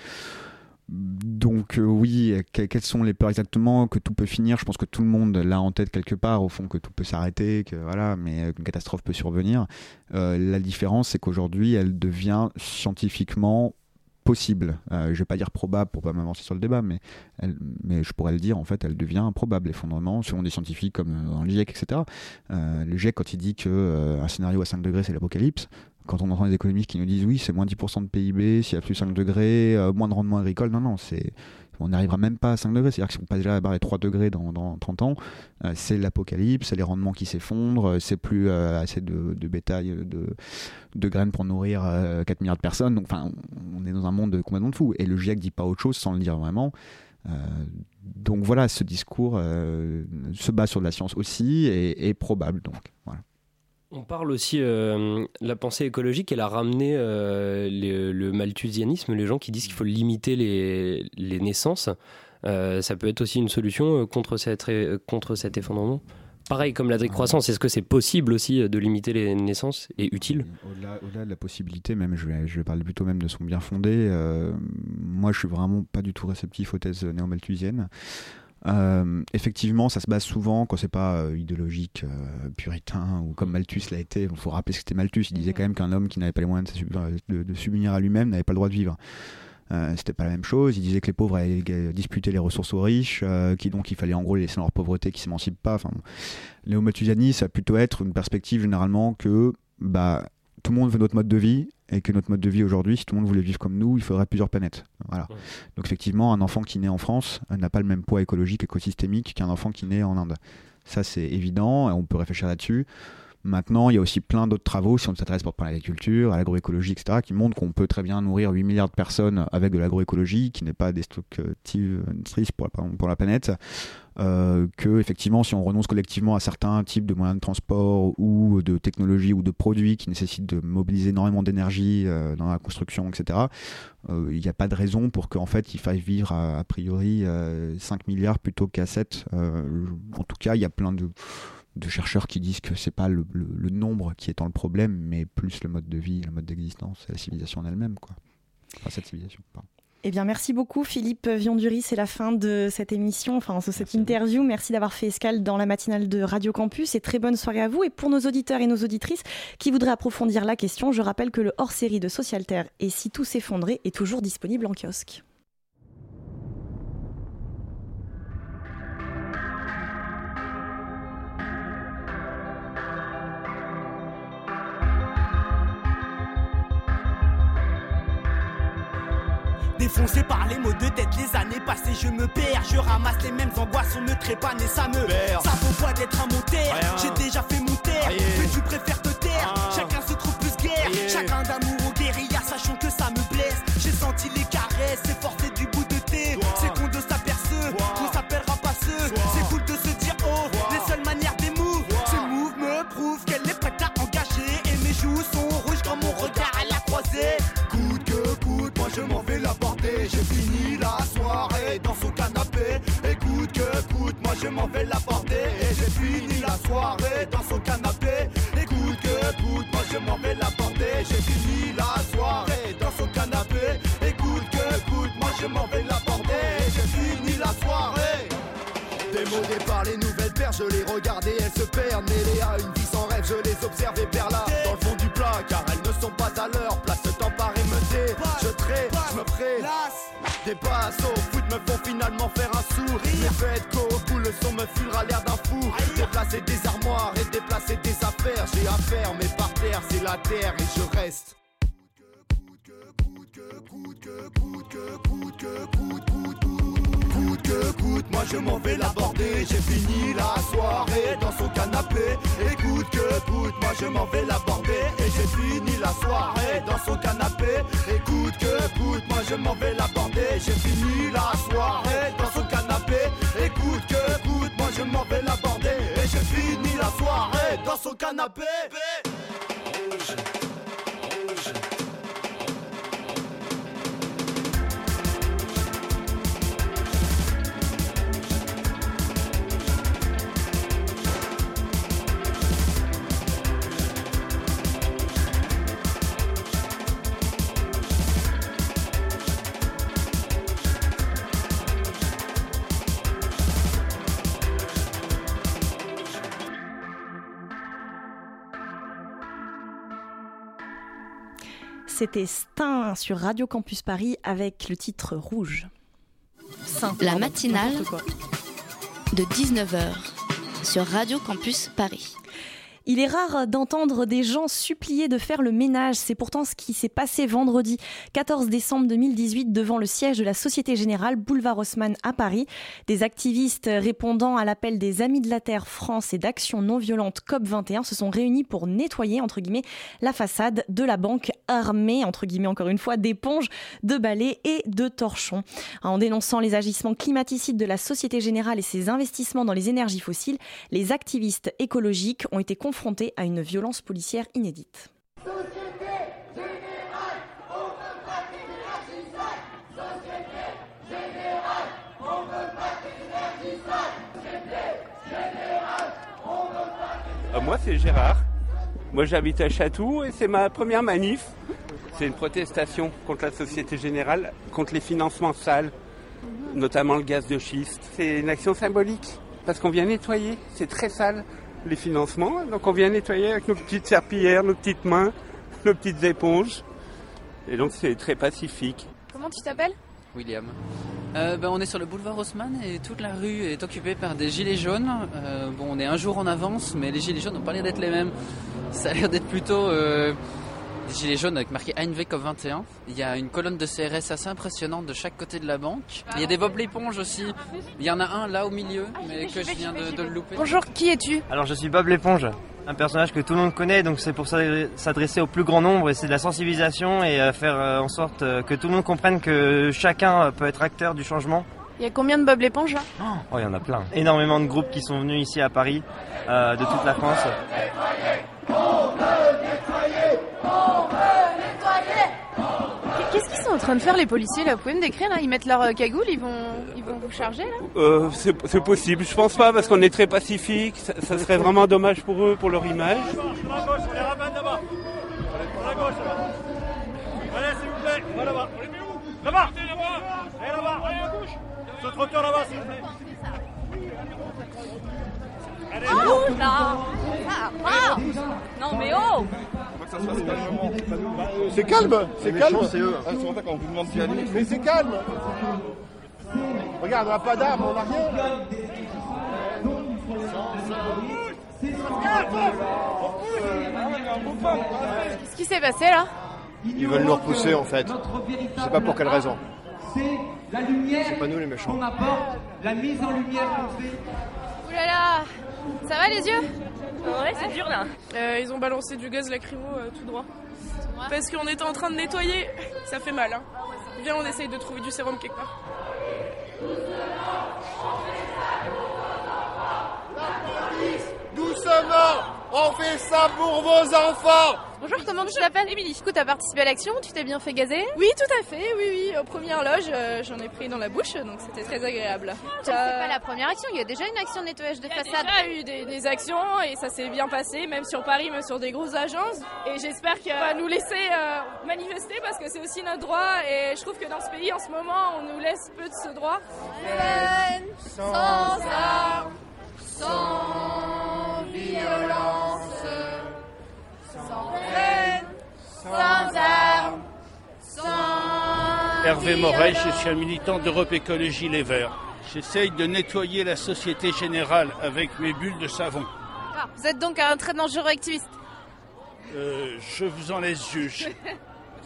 Speaker 17: Donc euh, oui, quelles sont les peurs exactement que tout peut finir? Je pense que tout le monde l'a en tête quelque part, au fond que tout peut s'arrêter, que voilà, mais qu'une catastrophe peut survenir. Euh, la différence, c'est qu'aujourd'hui, elle devient scientifiquement possible. Euh, je vais pas dire probable pour pas m'avancer sur le débat, mais, je pourrais le dire, en fait, elle devient probable, l'effondrement, selon des scientifiques comme euh, le etc. le GIEC, quand il dit qu'un un scénario à 5 degrés, c'est l'apocalypse, quand on entend des économistes qui nous disent oui, c'est moins 10% de PIB, s'il y a plus 5 degrés, euh, moins de rendement agricole, non, non, c'est on n'arrivera même pas à 5 degrés. C'est-à-dire que si on passe déjà à la barre des 3 degrés dans, dans 30 ans, euh, c'est l'apocalypse, c'est les rendements qui s'effondrent, euh, c'est plus assez de, bétail, de, de, graines pour nourrir 4 milliards de personnes. Donc, on, est dans un monde complètement fou. Et le GIEC dit pas autre chose sans le dire vraiment. donc voilà, ce discours se base sur de la science aussi et est probable. Donc voilà.
Speaker 18: On parle aussi euh, la pensée écologique, elle a ramené euh, le malthusianisme, les gens qui disent qu'il faut limiter les, naissances. Euh, ça peut être aussi une solution contre, cette, contre cet effondrement Pareil comme la décroissance, est-ce que c'est possible aussi de limiter les naissances et utile?
Speaker 17: Au-delà de la possibilité, même je vais parler plutôt même de son bien fondé, moi je suis vraiment pas du tout réceptif aux thèses néo-malthusiennes. Euh, effectivement, ça se base souvent, quand c'est pas euh, idéologique, euh, puritain, ou comme Malthus l'a été, il faut rappeler que c'était Malthus, il disait quand même qu'un homme qui n'avait pas les moyens de, subvenir à lui-même n'avait pas le droit de vivre. c'était pas la même chose. Il disait que les pauvres avaient disputé les ressources aux riches, qui donc il fallait en gros les laisser dans leur pauvreté, qui s'émancipent pas. Enfin, Léo ça va plutôt être une perspective généralement que bah, tout le monde veut notre mode de vie et que notre mode de vie aujourd'hui, si tout le monde voulait vivre comme nous, il faudrait plusieurs planètes. Voilà. Donc effectivement, un enfant qui naît en France n'a pas le même poids écologique, écosystémique qu'un enfant qui naît en Inde. Ça, c'est évident, et on peut réfléchir là-dessus. Maintenant, il y a aussi plein d'autres travaux, si on s'intéresse pour à l'agriculture, à l'agroécologie, etc., qui montrent qu'on peut très bien nourrir 8 milliards de personnes avec de l'agroécologie, qui n'est pas destructive pour pour la planète. Euh, que effectivement si on renonce collectivement à certains types de moyens de transport ou de technologies ou de produits qui nécessitent de mobiliser énormément d'énergie euh, dans la construction, etc., euh, il n'y a pas de raison pour qu'en fait il faille vivre a priori 5 milliards plutôt qu'à 7. en tout cas, il y a plein de de chercheurs qui disent que c'est pas le, nombre qui est dans le problème, mais plus le mode de vie, le mode d'existence, la civilisation en elle-même, quoi. Enfin, cette civilisation.
Speaker 1: Eh bien, merci beaucoup Philippe Vionduri. C'est la fin de cette émission, enfin de cette interview. Merci d'avoir fait escale dans la matinale de Radio Campus et très bonne soirée à vous. Et pour nos auditeurs et nos auditrices qui voudraient approfondir la question, je rappelle que le hors-série de Socialterre et Si tout s'effondrait est toujours disponible en kiosque.
Speaker 20: Défoncé par les mots de tête, les années passées, je me perds. Je ramasse les mêmes angoisses, on me trépanne et ça me perd. Ça vaut quoi d'être un moteur J'ai déjà fait mon terre, mais tu préfères te taire. Chacun je m'en vais la porter. J'ai fini la soirée dans son canapé. Écoute que coûte, moi je m'en vais la porter. Et j'ai fini la soirée dans son canapé. Écoute que coûte, moi je m'en vais la porter. J'ai fini la soirée dans son canapé. Écoute que coûte, moi je m'en vais la porter. J'ai fini la soirée. Des mots départ, les nouvelles paires, je les regardais, Des passes au foot me font finalement faire un sourd. Les fêtes cool, le son me filera l'air d'un fou. Déplacer des armoires et déplacer des affaires, j'ai affaire, mais par terre, c'est la terre et je reste. Que coûte, moi je m'en vais l'aborder. J'ai fini la soirée dans son canapé. Écoute que coûte, moi je m'en vais l'aborder. Et j'ai fini la soirée dans son canapé. Écoute que coûte, moi je m'en vais l'aborder. J'ai fini la soirée dans son canapé. Écoute que coûte, moi je m'en vais l'aborder. Et j'ai fini la soirée dans son canapé.
Speaker 1: C'était Stein sur Radio Campus Paris avec le titre Rouge.
Speaker 19: La matinale de 19h sur Radio Campus Paris.
Speaker 1: Il est rare d'entendre des gens supplier de faire le ménage. C'est pourtant ce qui s'est passé vendredi 14 décembre 2018 devant le siège de la Société Générale, boulevard Haussmann à Paris. Des activistes répondant à l'appel des Amis de la Terre France et d'Action non violente COP21 se sont réunis pour nettoyer, entre guillemets, la façade de la banque armée, entre guillemets encore une fois, d'éponges, de balais et de torchons. En dénonçant les agissements climaticides de la Société Générale et ses investissements dans les énergies fossiles, les activistes écologiques ont été confrontés à une violence policière inédite.
Speaker 21: Euh, moi, c'est Gérard. Moi, j'habite à Chatou et c'est ma première manif. C'est une protestation contre la Société Générale, contre les financements sales, notamment le gaz de schiste. C'est une action symbolique parce qu'on vient nettoyer. C'est très sale les financements. Donc, on vient nettoyer avec nos petites serpillères, nos petites mains, nos petites éponges. Et donc, c'est très pacifique.
Speaker 22: Comment tu t'appelles
Speaker 23: William. Euh, ben, on est sur le boulevard Haussmann et toute la rue est occupée par des gilets jaunes. Euh, bon, on est un jour en avance, mais les gilets jaunes n'ont pas l'air d'être les mêmes. Ça a l'air d'être plutôt euh, des gilets jaunes avec marqué ANV COP21. Il y a une colonne de CRS assez impressionnante de chaque côté de la banque. Il y a des Bob l'éponge aussi. Il y en a un là au milieu, mais que je viens de, de le louper.
Speaker 22: Bonjour, qui es-tu?
Speaker 24: Alors je suis Bob l'éponge, un personnage que tout le monde connaît, donc c'est pour s'adresser au plus grand nombre et c'est de la sensibilisation et euh, faire euh, en sorte euh, que tout le monde comprenne que chacun peut être acteur du changement.
Speaker 22: Il y a combien de Bob l'éponge là?
Speaker 24: Oh, il y en a plein. Énormément de groupes qui sont venus ici à Paris, euh, de toute la France.
Speaker 22: Qu'est-ce qu'ils sont en train de faire les policiers là Vous pouvez me décrire là Ils mettent leur euh, cagoule, ils vont, ils vont vous charger là?
Speaker 21: Euh, c'est possible. Je pense pas parce qu'on est très pacifique. Ça, ça serait vraiment dommage pour eux, pour leur image.
Speaker 25: Allez, s'il vous plaît, va là-bas. Là-bas.
Speaker 26: Sur le trottoir là-bas, s'il vous plaît. Allez,
Speaker 22: Oh là. Non mais oh
Speaker 26: C'est calme, c'est calme.
Speaker 27: c'est eux.
Speaker 26: Ah, c'est vous demande. Mais c'est calme. Regarde, on n'a pas d'armes, on n'a rien.
Speaker 22: Qu'est-ce qui s'est passé là?
Speaker 27: Ils veulent nous repousser en fait. Je sais pas pour quelle raison.
Speaker 28: la lumière
Speaker 27: C'est pas nous les méchants.
Speaker 28: qu'on apporte, la mise en lumière qu'on fait.
Speaker 22: Ouh là là Ça va les yeux?
Speaker 29: Ouais, c'est dur là.
Speaker 30: Euh, ils ont balancé du gaz lacrymo euh, tout droit. Parce qu'on était en train de nettoyer. Ça fait mal. Hein. Viens, on essaye de trouver du sérum quelque part.
Speaker 26: Doucement, on fait ça pour vos enfants.
Speaker 22: Bonjour, comment tu t'appelles Émilie. Du coup, t'as participé à l'action, tu t'es bien fait gazer
Speaker 30: Oui, tout à fait. Oui, oui. Aux premières loges, euh, j'en ai pris dans la bouche, donc c'était très agréable.
Speaker 22: C'est pas la première action, il y a déjà une action de nettoyage de
Speaker 30: Il y a
Speaker 22: façade.
Speaker 30: déjà eu des, des actions et ça s'est bien passé, même sur Paris, même sur des grosses agences. Et j'espère qu'il va nous laisser euh, manifester parce que c'est aussi notre droit. Et je trouve que dans ce pays, en ce moment, on nous laisse peu de ce droit.
Speaker 22: sans armes, sans
Speaker 25: Hervé Morel, je suis un militant d'Europe Écologie Les Verts. J'essaye de nettoyer la société générale avec mes bulles de savon.
Speaker 22: Ah, Vous êtes donc un très dangereux activiste.
Speaker 25: Euh, je vous en laisse juge.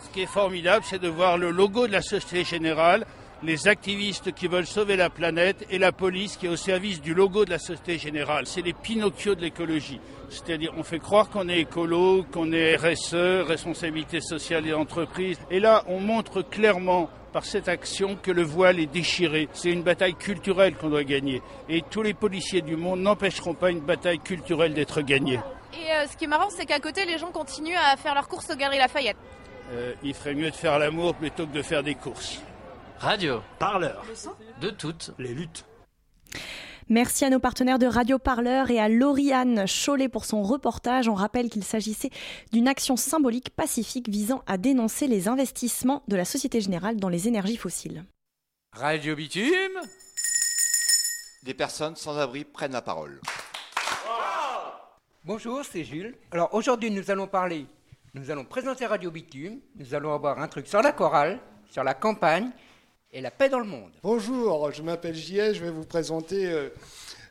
Speaker 25: Ce qui est formidable, c'est de voir le logo de la Société Générale, les activistes qui veulent sauver la planète et la police qui est au service du logo de la Société Générale. C'est les Pinocchio de l'écologie. C'est-à-dire, on fait croire qu'on est écolo, qu'on est RSE, responsabilité sociale et entreprise. Et là, on montre clairement par cette action que le voile est déchiré. C'est une bataille culturelle qu'on doit gagner. Et tous les policiers du monde n'empêcheront pas une bataille culturelle d'être gagnée.
Speaker 22: Et euh, ce qui est marrant, c'est qu'à côté, les gens continuent à faire leurs courses aux Galeries Lafayette.
Speaker 25: Euh, il ferait mieux de faire l'amour plutôt que de faire des courses.
Speaker 31: Radio. Parleur. De toutes les luttes.
Speaker 1: Merci à nos partenaires de Radio Parleur et à Lauriane Chollet pour son reportage. On rappelle qu'il s'agissait d'une action symbolique pacifique visant à dénoncer les investissements de la Société Générale dans les énergies fossiles.
Speaker 31: Radio Bitume.
Speaker 32: Des personnes sans abri prennent la parole.
Speaker 28: Bonjour, c'est Jules. Alors aujourd'hui, nous allons parler, nous allons présenter Radio Bitume, nous allons avoir un truc sur la chorale, sur la campagne et la paix dans le monde.
Speaker 33: Bonjour, je m'appelle JS, je vais vous présenter euh,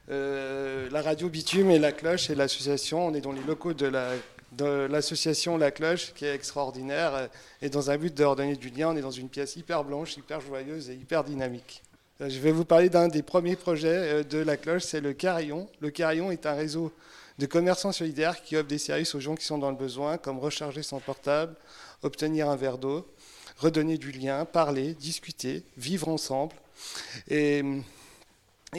Speaker 33: euh, la radio Bitume et la Cloche et l'association. On est dans les locaux de la de l'association La Cloche qui est extraordinaire euh, et dans un but de redonner du lien, on est dans une pièce hyper blanche, hyper joyeuse et hyper dynamique. Je vais vous parler d'un des premiers projets de La Cloche, c'est le Carillon. Le Carillon est un réseau de commerçants solidaires qui offrent des services aux gens qui sont dans le besoin, comme recharger son portable, obtenir un verre d'eau, redonner du lien, parler, discuter, vivre ensemble et,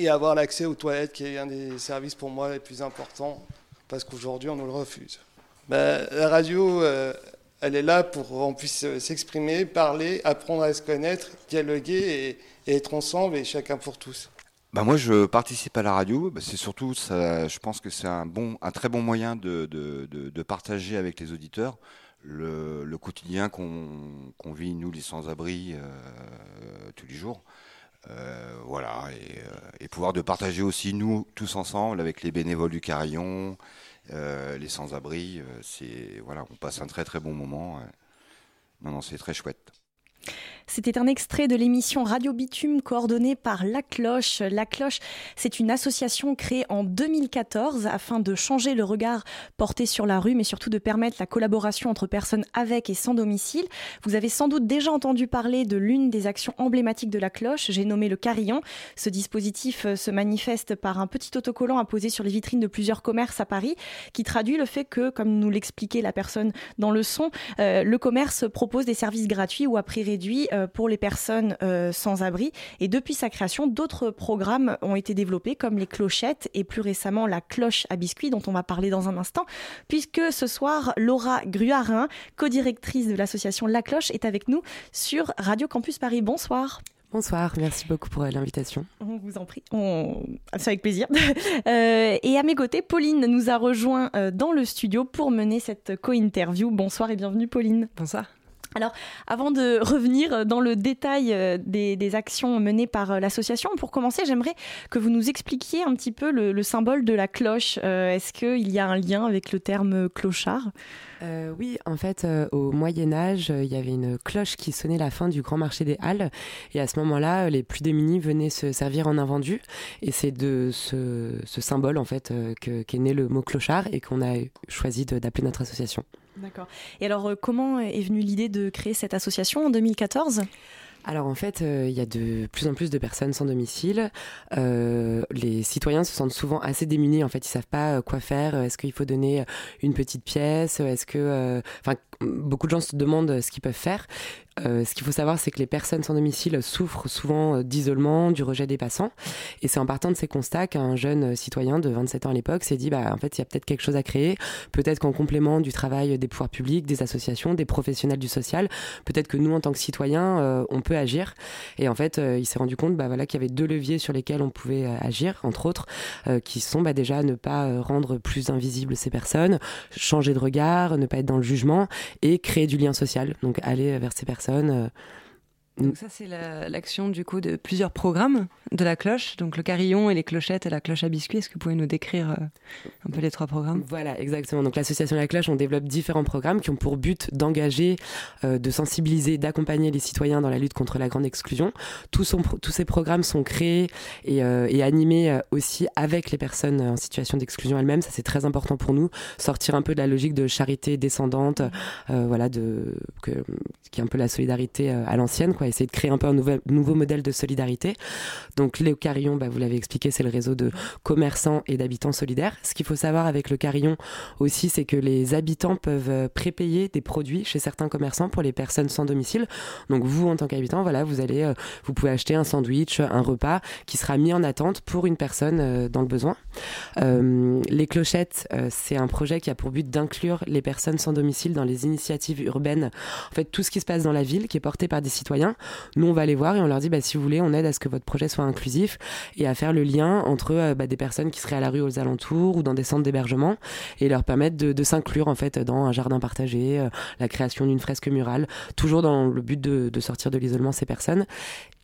Speaker 33: avoir l'accès aux toilettes, qui est un des services pour moi les plus importants, parce qu'aujourd'hui on nous le refuse. Ben, la radio, euh, elle est là pour qu'on puisse euh, s'exprimer, parler, apprendre à se connaître, dialoguer et, être ensemble et chacun pour tous.
Speaker 34: Bah moi, je participe à la radio. Bah, c'est surtout, ça, je pense que c'est un bon, très bon moyen de partager avec les auditeurs le, quotidien qu'on vit nous les sans-abri euh, tous les jours. Euh, voilà, et, euh, et pouvoir de partager aussi nous tous ensemble avec les bénévoles du Carillon, les sans-abri. c'est voilà, on passe un très très bon moment. Non, non, c'est très chouette.
Speaker 1: C'était un extrait de l'émission Radio Bitume coordonnée par La Cloche. La Cloche, c'est une association créée en 2014 afin de changer le regard porté sur la rue, mais surtout de permettre la collaboration entre personnes avec et sans domicile. Vous avez sans doute déjà entendu parler de l'une des actions emblématiques de La Cloche, j'ai nommé le carillon. Ce dispositif euh, se manifeste par un petit autocollant apposé sur les vitrines de plusieurs commerces à Paris, qui traduit le fait que, comme nous l'expliquait la personne dans le son, euh, le commerce propose des services gratuits ou à prix réduit euh, pour les personnes euh, sans abri. Et depuis sa création, d'autres programmes ont été développés, comme les clochettes et plus récemment la cloche à biscuits, dont on va parler dans un instant, puisque ce soir, Laura Gruarin, co-directrice de l'association La Cloche, est avec nous sur Radio Campus Paris. Bonsoir.
Speaker 35: Bonsoir, merci beaucoup pour l'invitation.
Speaker 1: On vous en prie, on... c'est avec plaisir. *laughs* Euh, et à mes côtés, Pauline nous a rejoint euh, dans le studio pour mener cette co-interview. Bonsoir et bienvenue Pauline.
Speaker 35: Bonsoir.
Speaker 1: Alors, avant de revenir dans le détail euh, des, actions menées par euh, l'association, pour commencer, j'aimerais que vous nous expliquiez un petit peu le, symbole de la cloche. Euh, est-ce qu'il y a un lien avec le terme clochard?
Speaker 35: Oui, en fait, au Moyen Âge, il y avait une cloche qui sonnait la fin du grand marché des Halles. Et à ce moment-là, les plus démunis venaient se servir en invendu. Et c'est de ce, symbole, en fait, qu'est né le mot clochard et qu'on a choisi d'appeler notre association.
Speaker 1: D'accord. Et alors, euh, comment est venue l'idée de créer cette association en 2014
Speaker 35: alors en fait, euh, il y a de plus en plus de personnes sans domicile. Euh, les citoyens se sentent souvent assez démunis. En fait, ils savent pas quoi faire. Est-ce qu'il faut donner une petite pièce? Est-ce que, enfin, beaucoup de gens se demandent ce qu'ils peuvent faire. Euh, ce qu'il faut savoir, c'est que les personnes sans domicile souffrent souvent euh, d'isolement, du rejet des passants. Et c'est en partant de ces constats qu'un jeune citoyen de 27 ans à l'époque s'est dit, bah, en fait, il y a peut-être quelque chose à créer. Peut-être qu'en complément du travail des pouvoirs publics, des associations, des professionnels du social, peut-être que nous, en tant que citoyens, euh, on peut agir. Et en fait, il s'est rendu compte, bah, voilà, qu'il y avait deux leviers sur lesquels on pouvait agir, entre autres, qui sont bah, déjà ne pas rendre plus invisibles ces personnes, changer de regard, ne pas être dans le jugement et créer du lien social. Donc aller vers ces personnes euh, donc ça, c'est l'action du coup de plusieurs programmes de la cloche, donc le carillon et les clochettes et la cloche à biscuits. Est-ce que vous pouvez nous décrire euh, un peu les trois programmes? Voilà, exactement. Donc l'association La Cloche, on développe différents programmes qui ont pour but d'engager, euh, de sensibiliser, d'accompagner les citoyens dans la lutte contre la grande exclusion. Tous, tous ces programmes sont créés et, et animés aussi avec les personnes en situation d'exclusion elles-mêmes. Ça, c'est très important pour nous. Sortir un peu de la logique de charité descendante, voilà, de, que, qui est un peu la solidarité à l'ancienne, quoi essayer de créer un peu un nouvel, nouveau modèle de solidarité. Donc le Carillon, bah, vous l'avez expliqué, c'est le réseau de commerçants et d'habitants solidaires. Ce qu'il faut savoir avec le Carillon aussi, c'est que les habitants peuvent euh, prépayer des produits chez certains commerçants pour les personnes sans domicile. Donc vous, en tant qu'habitant, voilà, vous allez, euh, vous pouvez acheter un sandwich, un repas qui sera mis en attente pour une personne euh, dans le besoin. les clochettes, c'est un projet qui a pour but d'inclure les personnes sans domicile dans les initiatives urbaines. En fait, tout ce qui se passe dans la ville, qui est porté par des citoyens, nous, on va les voir et on leur dit, bah, si vous voulez, on aide à ce que votre projet soit inclusif et à faire le lien entre euh, bah, des personnes qui seraient à la rue aux alentours ou dans des centres d'hébergement et leur permettre de, s'inclure en fait dans un jardin partagé, euh, la création d'une fresque murale, toujours dans le but de, de sortir de l'isolement ces personnes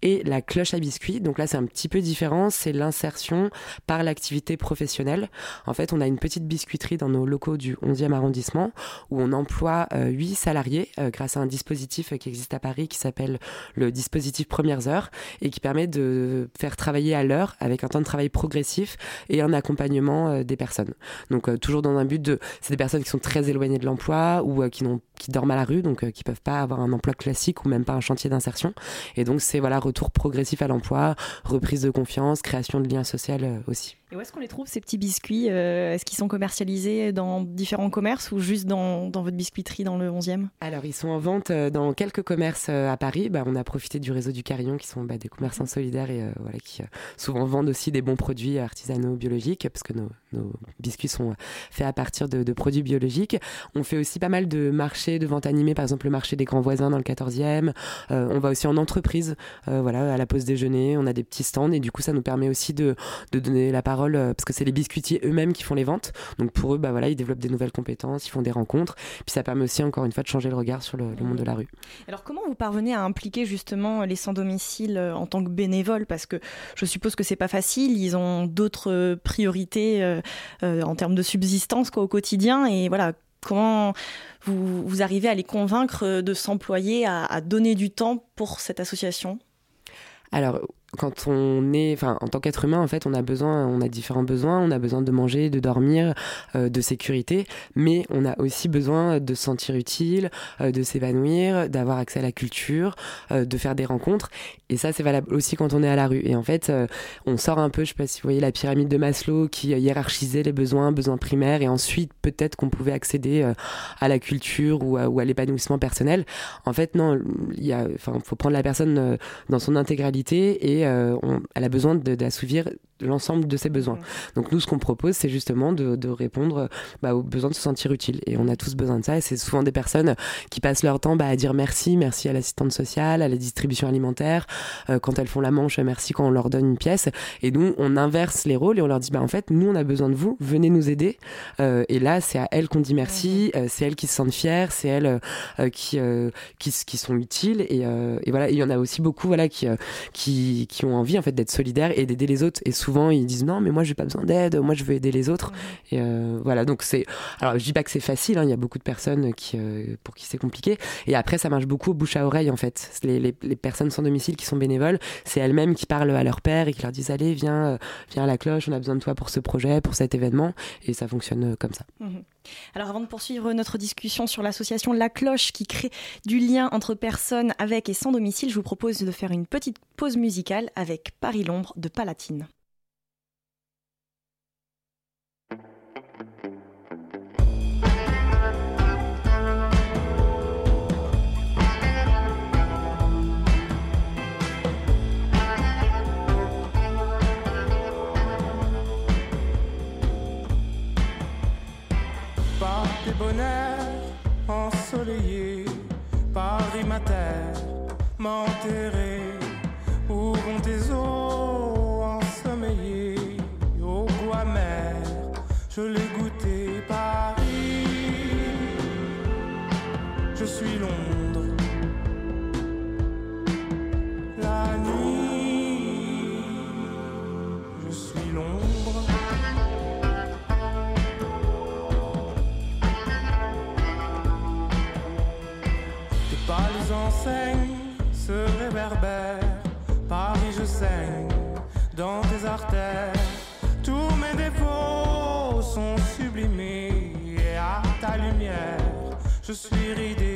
Speaker 35: et la cloche à biscuits. Donc là, c'est un petit peu différent. C'est l'insertion par l'activité professionnelle. En fait, on a une petite biscuiterie dans nos locaux du 11e arrondissement où on emploie euh, 8 salariés euh, grâce à un dispositif qui existe à Paris qui s'appelle le dispositif Premières Heures et qui permet de faire travailler à l'heure avec un temps de travail progressif et un accompagnement euh, des personnes. Donc euh, toujours dans un but de... C'est des personnes qui sont très éloignées de l'emploi ou qui, qui dorment à la rue, donc qui peuvent pas avoir un emploi classique ou même pas un chantier d'insertion. Et donc c'est voilà retour progressif à l'emploi, reprise de confiance, création de liens sociaux euh, aussi.
Speaker 1: Et où est-ce qu'on les trouve ces petits biscuits euh, Est-ce qu'ils sont commercialisés dans différents commerces ou juste dans, dans votre biscuiterie dans le 11e
Speaker 35: Alors ils sont en vente euh, dans quelques commerces à Paris. Bah, on a profité du réseau du Carillon qui sont bah, des commerçants solidaires et voilà, qui souvent vendent aussi des bons produits artisanaux biologiques parce que nos, nos biscuits sont faits à partir de, de, produits biologiques. On fait aussi pas mal de marchés de vente animée, par exemple le marché des grands voisins dans le 14e. on va aussi en entreprise voilà, à la pause déjeuner, on a des petits stands et du coup ça nous permet aussi de, de donner la parole euh, parce que c'est les biscuitiers eux-mêmes qui font les ventes. Donc pour eux, bah voilà, ils développent des nouvelles compétences, ils font des rencontres, puis ça permet aussi encore une fois de changer le regard sur le, monde de la rue.
Speaker 1: Alors comment vous parvenez à impliquer justement les sans domicile euh, en tant que bénévoles? Parce que je suppose que c'est pas facile, ils ont d'autres priorités euh, en termes de subsistance quoi, au quotidien. Et voilà comment vous, vous, arrivez à les convaincre de s'employer à, donner du temps pour cette association?
Speaker 35: Alors, quand on est, enfin, en tant qu'être humain, en fait, on a besoin, on a différents besoins. On a besoin de manger, de dormir, euh, de sécurité, mais on a aussi besoin de se sentir utile, euh, de s'épanouir, d'avoir accès à la culture, euh, de faire des rencontres. Et ça, c'est valable aussi quand on est à la rue. Et en fait, on sort un peu, je sais pas si vous voyez la pyramide de Maslow qui hiérarchisait les besoins, besoins primaires, et ensuite peut-être qu'on pouvait accéder à la culture ou à, l'épanouissement personnel. En fait, non, il y a, enfin, faut prendre la personne dans son intégralité et euh, elle a besoin d'assouvir l'ensemble de ses besoins. Donc nous, ce qu'on propose, c'est justement de, répondre bah, aux besoins de se sentir utile. Et on a tous besoin de ça. Et c'est souvent des personnes qui passent leur temps bah, à dire merci, merci à l'assistante sociale, à la distribution alimentaire, euh, quand elles font la manche, merci quand on leur donne une pièce. Et nous, on inverse les rôles et on leur dit, bah, en fait, nous, on a besoin de vous, venez nous aider. Euh, et là, c'est à elles qu'on dit merci, euh, c'est elles qui se sentent fières, c'est elles qui, qui, qui, sont utiles. Et, et voilà, il y en a aussi beaucoup voilà, qui, qui, qui ont envie en fait, d'être solidaires et d'aider les autres. Et souvent ils disent non mais moi j'ai pas besoin d'aide moi je veux aider les autres. Et euh, voilà. Donc c'est alors je dis pas que c'est facile hein, il y a beaucoup de personnes qui euh, pour qui c'est compliqué. Et après ça marche beaucoup bouche à oreille en fait. Les, les, les personnes sans domicile qui sont bénévoles c'est elles-mêmes qui parlent à leur père et qui leur disent allez viens euh, viens à la cloche on a besoin de toi pour ce projet pour cet événement. Et ça fonctionne comme ça.
Speaker 1: Mhm. Alors avant de poursuivre notre discussion sur l'association La Cloche qui crée du lien entre personnes avec et sans domicile, je vous propose de faire une petite pause musicale avec Paris L'ombre de Palatine.
Speaker 36: M'enterrer, Paris, je saigne dans tes artères. Tous mes défauts sont sublimés et à ta lumière, je suis ridé.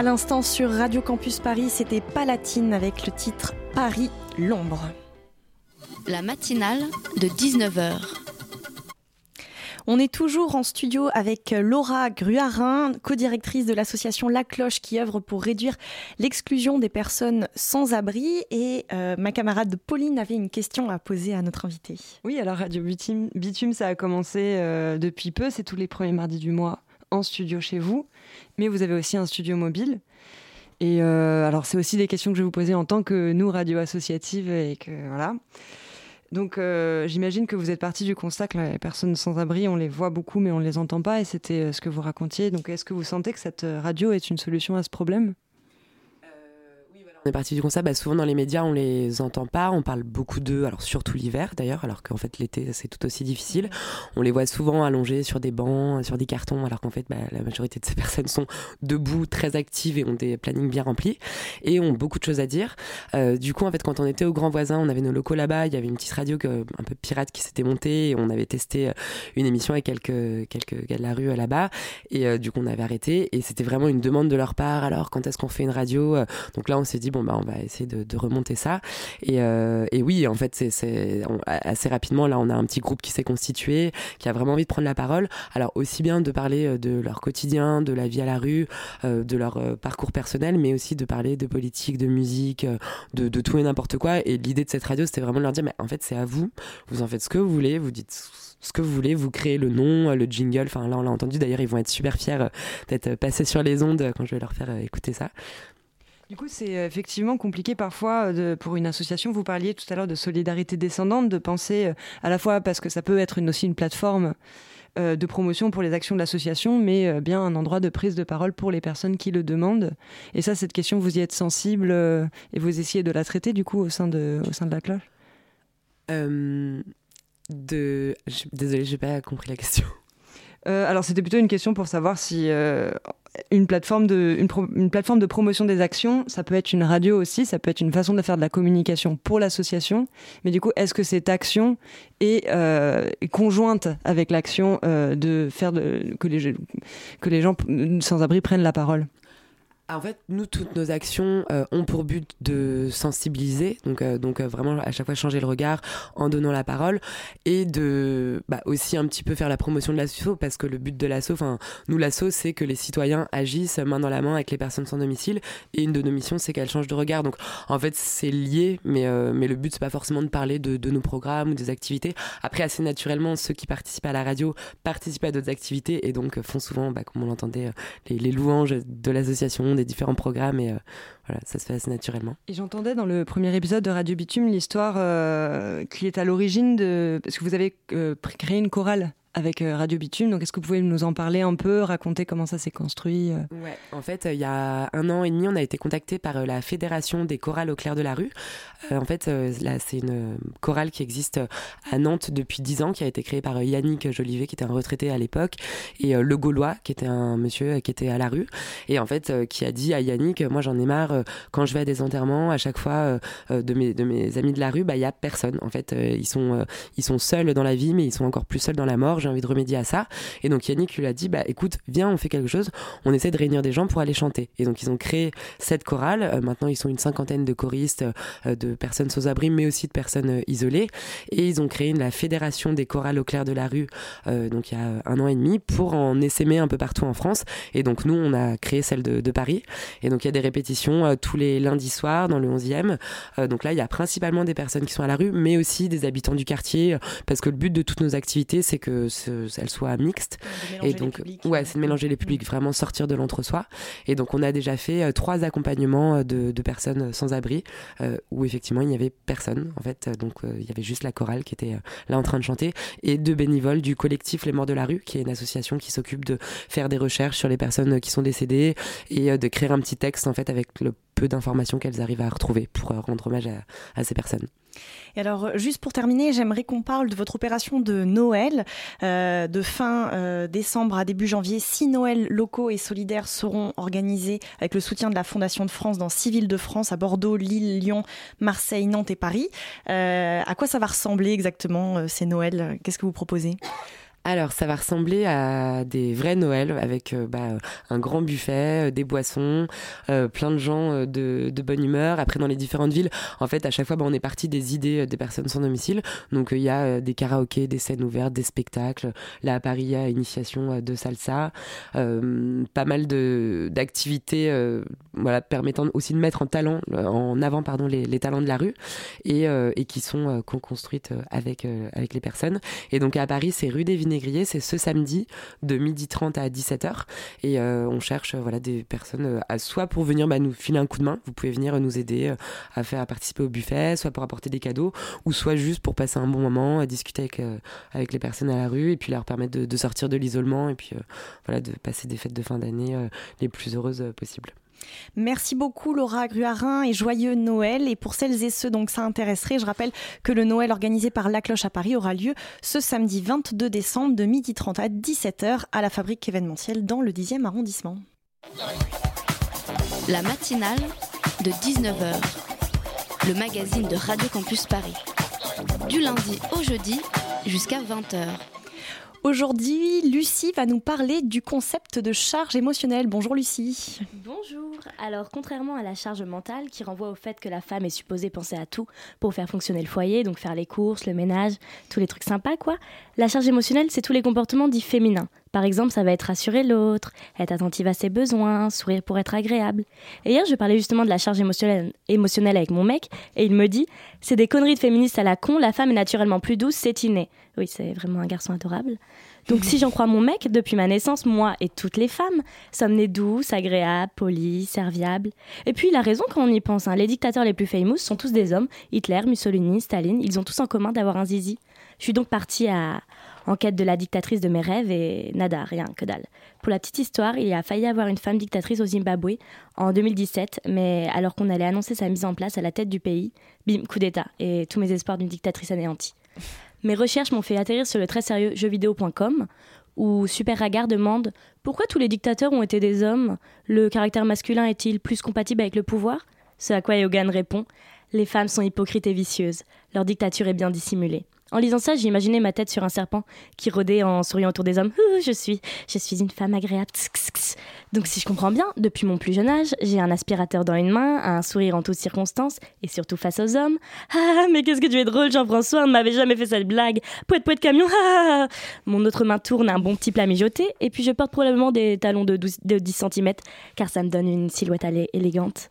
Speaker 36: l'instant sur Radio Campus Paris, c'était Palatine avec le titre Paris l'ombre.
Speaker 19: La matinale de 19h.
Speaker 1: On est toujours en studio avec Laura Gruarin, co-directrice de l'association La Cloche qui œuvre pour réduire l'exclusion des personnes sans abri. Et euh, ma camarade Pauline avait une question à poser à notre invité.
Speaker 37: Oui, alors Radio Bitume, Bitume ça a commencé euh, depuis peu, c'est tous les premiers mardis du mois en studio chez vous, mais vous avez aussi un studio mobile. Et euh, alors, c'est aussi des questions que je vais vous poser en tant que nous, radio associative, et que voilà. Donc, euh, j'imagine que vous êtes parti du constat que les personnes sans abri, on les voit beaucoup, mais on ne les entend pas, et c'était euh, ce que vous racontiez. Donc, est-ce que vous sentez que cette radio est une solution à ce problème?
Speaker 35: On est parti du constat, bah souvent dans les médias, on les entend pas, on parle beaucoup d'eux, alors surtout l'hiver d'ailleurs, alors qu'en fait l'été c'est tout aussi difficile. On les voit souvent allongés sur des bancs, sur des cartons, alors qu'en fait bah, la majorité de ces *laughs* personnes sont debout, très actives et ont des plannings bien remplis et ont beaucoup de choses à dire. Euh, du coup, en fait, quand on était au Grand Voisin, on avait nos locaux là-bas, il y avait une petite radio un peu pirate qui s'était montée et on avait testé euh, une émission avec quelques, quelques gars de la rue euh, là-bas et du coup on avait arrêté et c'était vraiment une demande de leur part. Alors quand est-ce qu'on fait une radio? Donc là on s'est dit bon, bah, on va essayer de, remonter ça. Et, et oui, en fait, c'est assez rapidement, là, on a un petit groupe qui s'est constitué, qui a vraiment envie de prendre la parole. Alors, aussi bien de parler de leur quotidien, de la vie à la rue, de leur parcours personnel, mais aussi de parler de politique, de musique, de, de tout et n'importe quoi. Et l'idée de cette radio, c'était vraiment de leur dire, mais en fait, c'est à vous. Vous en faites ce que vous voulez, vous dites ce que vous voulez, vous créez le nom, le jingle. Enfin, là, on l'a entendu. D'ailleurs, ils vont être super fiers euh, d'être euh, passés sur les ondes quand je vais leur faire euh, écouter ça.
Speaker 37: Du coup, c'est effectivement compliqué parfois de, pour une association. Vous parliez tout à l'heure de solidarité descendante, de penser à la fois parce que ça peut être aussi une plateforme de promotion pour les actions de l'association, mais bien un endroit de prise de parole pour les personnes qui le demandent. Et ça, cette question, vous y êtes sensible et vous essayez de la traiter du coup au sein de, au sein de la cloche?
Speaker 35: De... Je... Désolée, j'ai pas compris la question.
Speaker 37: Euh, alors c'était plutôt une question pour savoir si euh, une, plateforme de, une, plateforme de promotion des actions, ça peut être une radio aussi, ça peut être une façon de faire de la communication pour l'association. Mais du coup, est-ce que cette action est, euh, conjointe avec l'action de faire de, que, les, que les gens sans-abri prennent la parole?
Speaker 35: En fait, nous, toutes nos actions euh, ont pour but de sensibiliser, donc, euh, euh, vraiment à chaque fois changer le regard en donnant la parole et de bah, aussi un petit peu faire la promotion de l'asso parce que le but de l'asso, enfin nous l'asso, c'est que les citoyens agissent main dans la main avec les personnes sans domicile et une de nos missions, c'est qu'elles changent de regard. Donc en fait, c'est lié, mais, le but, c'est pas forcément de parler de, de, nos programmes ou des activités. Après, assez naturellement, ceux qui participent à la radio participent à d'autres activités et donc font souvent, bah, comme on l'entendait, les, les louanges de l'association différents programmes et euh, voilà, ça se fait assez naturellement.
Speaker 37: Et j'entendais dans le premier épisode de Radio Bitume l'histoire euh, qui est à l'origine de... Parce que vous avez euh, créé une chorale avec euh, Radio Bitume. Donc, est-ce que vous pouvez nous en parler un peu, raconter comment ça s'est construit
Speaker 35: euh Ouais, en fait, il y a un an et demi, on a été contacté par euh, la Fédération des chorales au clair de la rue. en fait, là, c'est une chorale qui existe à Nantes depuis dix ans, qui a été créée par Yannick Jolivet, qui était un retraité à l'époque, et Le Gaulois, qui était un monsieur qui était à la rue, et en fait, qui a dit à Yannick, moi j'en ai marre, quand je vais à des enterrements, à chaque fois, de, mes, de mes amis de la rue, bah, il y a personne. En fait, ils, sont, ils sont seuls dans la vie, mais ils sont encore plus seuls dans la mort j'ai envie de remédier à ça. Et donc Yannick lui a dit, bah écoute, viens, on fait quelque chose, on essaie de réunir des gens pour aller chanter. Et donc ils ont créé cette chorale. Euh, maintenant, ils sont une cinquantaine de choristes, euh, de personnes sans abri, mais aussi de personnes euh, isolées. Et ils ont créé la fédération des chorales au clair de la rue, donc il y a un an et demi, pour en essaimer un peu partout en France. Et donc nous, on a créé celle de, de Paris. Et donc il y a des répétitions tous les lundis soirs dans le 11e. donc là, il y a principalement des personnes qui sont à la rue, mais aussi des habitants du quartier, parce que le but de toutes nos activités, c'est que elle soit mixte.
Speaker 1: Et donc,
Speaker 35: ouais, c'est de mélanger les publics, vraiment sortir de l'entre-soi. Et donc, on a déjà fait euh, trois accompagnements euh, de, de personnes sans abri, euh, où effectivement, il n'y avait personne, en fait. Donc, il y avait juste la chorale qui était là en train de chanter, et deux bénévoles du collectif Les Morts de la Rue, qui est une association qui s'occupe de faire des recherches sur les personnes qui sont décédées et de créer un petit texte, en fait, avec le peu d'informations qu'elles arrivent à retrouver pour rendre hommage à, à ces personnes.
Speaker 1: Et alors, juste pour terminer, j'aimerais qu'on parle de votre opération de Noël. Euh, de fin euh, décembre à début janvier, six Noëls locaux et solidaires seront organisés avec le soutien de la Fondation de France dans six villes de France, à Bordeaux, Lille, Lyon, Marseille, Nantes et Paris. Euh, à quoi ça va ressembler exactement ces Noëls? Qu'est-ce que vous proposez?
Speaker 35: Alors, ça va ressembler à des vrais Noëls avec euh, bah, un grand buffet, euh, des boissons, euh, plein de gens de, bonne humeur. Après, dans les différentes villes, en fait, à chaque fois, bah, on est parti des idées des personnes sans domicile. Donc, il y a des karaokés, des scènes ouvertes, des spectacles. Là, à Paris, il y a initiation de salsa, pas mal d'activités, voilà, permettant aussi de mettre en avant, les, talents de la rue et, qui sont co-construites avec avec les personnes. Et donc, à Paris, c'est rue des Vignes c'est ce samedi de 12h30 à 17h. Et euh, on cherche voilà, des personnes euh, à, soit pour venir bah, nous filer un coup de main, vous pouvez venir nous aider euh, à faire participer au buffet, soit pour apporter des cadeaux, ou soit juste pour passer un bon moment, à discuter avec, les personnes à la rue et puis leur permettre de, de sortir de l'isolement et puis voilà, de passer des fêtes de fin d'année les plus heureuses possibles.
Speaker 1: Merci beaucoup Laura Gruarin et joyeux Noël. Et pour celles et ceux donc ça intéresserait, je rappelle que le Noël organisé par La Cloche à Paris aura lieu ce samedi 22 décembre de 12h30 à 17h à la fabrique événementielle dans le 10e arrondissement.
Speaker 19: La matinale de 19h, le magazine de Radio Campus Paris. Du lundi au jeudi jusqu'à 20h.
Speaker 1: Aujourd'hui, Lucie va nous parler du concept de charge émotionnelle. Bonjour Lucie.
Speaker 38: Bonjour. Alors, contrairement à la charge mentale qui renvoie au fait que la femme est supposée penser à tout pour faire fonctionner le foyer, donc faire les courses, le ménage, tous les trucs sympas, quoi, la charge émotionnelle, c'est tous les comportements dits féminins. Par exemple, ça va être rassurer l'autre, être attentive à ses besoins, sourire pour être agréable. Et hier, je parlais justement de la charge émotionnelle, avec mon mec, et il me dit C'est des conneries de féministes à la con, la femme est naturellement plus douce, c'est inné. Oui, c'est vraiment un garçon adorable. Donc, si j'en crois mon mec, depuis ma naissance, moi et toutes les femmes sommes nées douces, agréables, polies, serviables. Et puis, il a raison quand on y pense. Hein. Les dictateurs les plus famous sont tous des hommes. Hitler, Mussolini, Staline, ils ont tous en commun d'avoir un zizi. Je suis donc partie à, en quête de la dictatrice de mes rêves et nada, rien, que dalle. Pour la petite histoire, il y a failli avoir une femme dictatrice au Zimbabwe en 2017, mais alors qu'on allait annoncer sa mise en place à la tête du pays, bim, coup d'État, et tous mes espoirs d'une dictatrice anéantie. Mes recherches m'ont fait atterrir sur le très sérieux jeuxvideo.com où Super Ragar demande pourquoi tous les dictateurs ont été des hommes? Le caractère masculin est-il plus compatible avec le pouvoir? Ce à quoi Yogan répond Les femmes sont hypocrites et vicieuses. Leur dictature est bien dissimulée. En lisant ça, j'ai imaginé ma tête sur un serpent qui rôdait en souriant autour des hommes. je suis, je suis une femme agréable. Donc si je comprends bien, depuis mon plus jeune âge, j'ai un aspirateur dans une main, un sourire en toutes circonstances et surtout face aux hommes. Ah, mais qu'est-ce que tu es drôle, Jean-François, on ne m'avait jamais fait cette blague. Poète, poète, camion. Ah, mon autre main tourne un bon petit plat mijoté et puis je porte probablement des talons de, de 10 cm car ça me donne une silhouette élégante.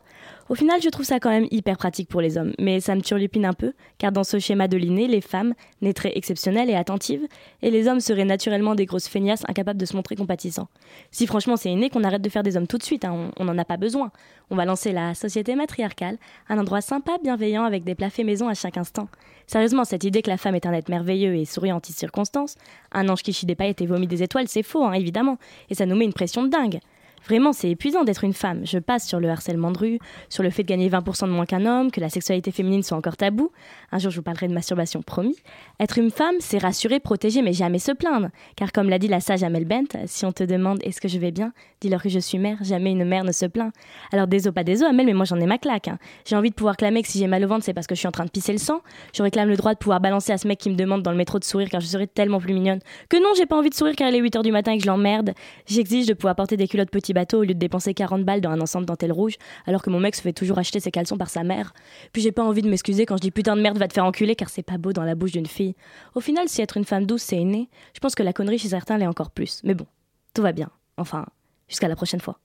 Speaker 38: Au final, je trouve ça quand même hyper pratique pour les hommes, mais ça me turlupine un peu, car dans ce schéma de l'inné, les femmes naîtraient exceptionnelles et attentives, et les hommes seraient naturellement des grosses feignasses incapables de se montrer compatissants. Si franchement c'est inné qu'on arrête de faire des hommes tout de suite, hein, on n'en a pas besoin. On va lancer la société matriarcale, un endroit sympa, bienveillant, avec des plats maison à chaque instant. Sérieusement, cette idée que la femme est un être merveilleux et souriant en circonstances, un ange qui chie des paillettes et vomit des étoiles, c'est faux, hein, évidemment, et ça nous met une pression de dingue. Vraiment, c'est épuisant d'être une femme. Je passe sur le harcèlement de rue, sur le fait de gagner 20% de moins qu'un homme, que la sexualité féminine soit encore tabou. Un jour, je vous parlerai de masturbation, promis. Être une femme, c'est rassurer, protéger, mais jamais se plaindre. Car comme l'a dit la sage Amel Bent, si on te demande est-ce que je vais bien, dis-leur que je suis mère, jamais une mère ne se plaint. Alors désolé, pas désolé, Amel, mais moi j'en ai ma claque. Hein. J'ai envie de pouvoir clamer que si j'ai mal au ventre, c'est parce que je suis en train de pisser le sang. Je réclame le droit de pouvoir balancer à ce mec qui me demande dans le métro de sourire car je serais tellement plus mignonne. Que non, j'ai pas envie de sourire car il est 8h du matin et que je l'emmerde. J'exige de pouvoir porter des culottes bateau au lieu de dépenser 40 balles dans un ensemble dentelle rouge, alors que mon mec se fait toujours acheter ses caleçons par sa mère. Puis j'ai pas envie de m'excuser quand je dis putain de merde va te faire enculer car c'est pas beau dans la bouche d'une fille. Au final, si être une femme douce c'est aîné, je pense que la connerie chez certains l'est encore plus. Mais bon, tout va bien. Enfin, jusqu'à la prochaine fois.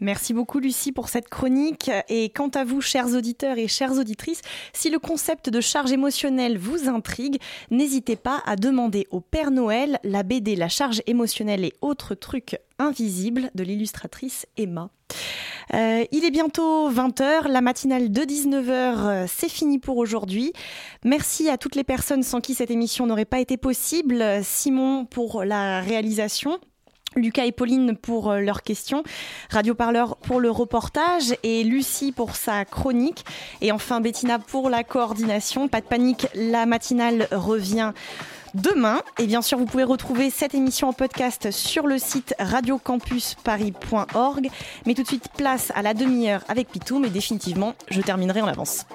Speaker 1: Merci beaucoup Lucie pour cette chronique. Et quant à vous, chers auditeurs et chères auditrices, si le concept de charge émotionnelle vous intrigue, n'hésitez pas à demander au Père Noël la BD La charge émotionnelle et autres trucs invisibles de l'illustratrice Emma. Euh, il est bientôt 20h, la matinale de 19h, euh, c'est fini pour aujourd'hui. Merci à toutes les personnes sans qui cette émission n'aurait pas été possible. Simon pour la réalisation. Lucas et Pauline pour euh, leurs questions, Radio Parleur pour le reportage et Lucie pour sa chronique. Et enfin Bettina pour la coordination. Pas de panique, la matinale revient demain. Et bien sûr, vous pouvez retrouver cette émission en podcast sur le site radiocampusparis.org. Mais tout de suite, place à la demi-heure avec Pitou. Mais définitivement, je terminerai en avance.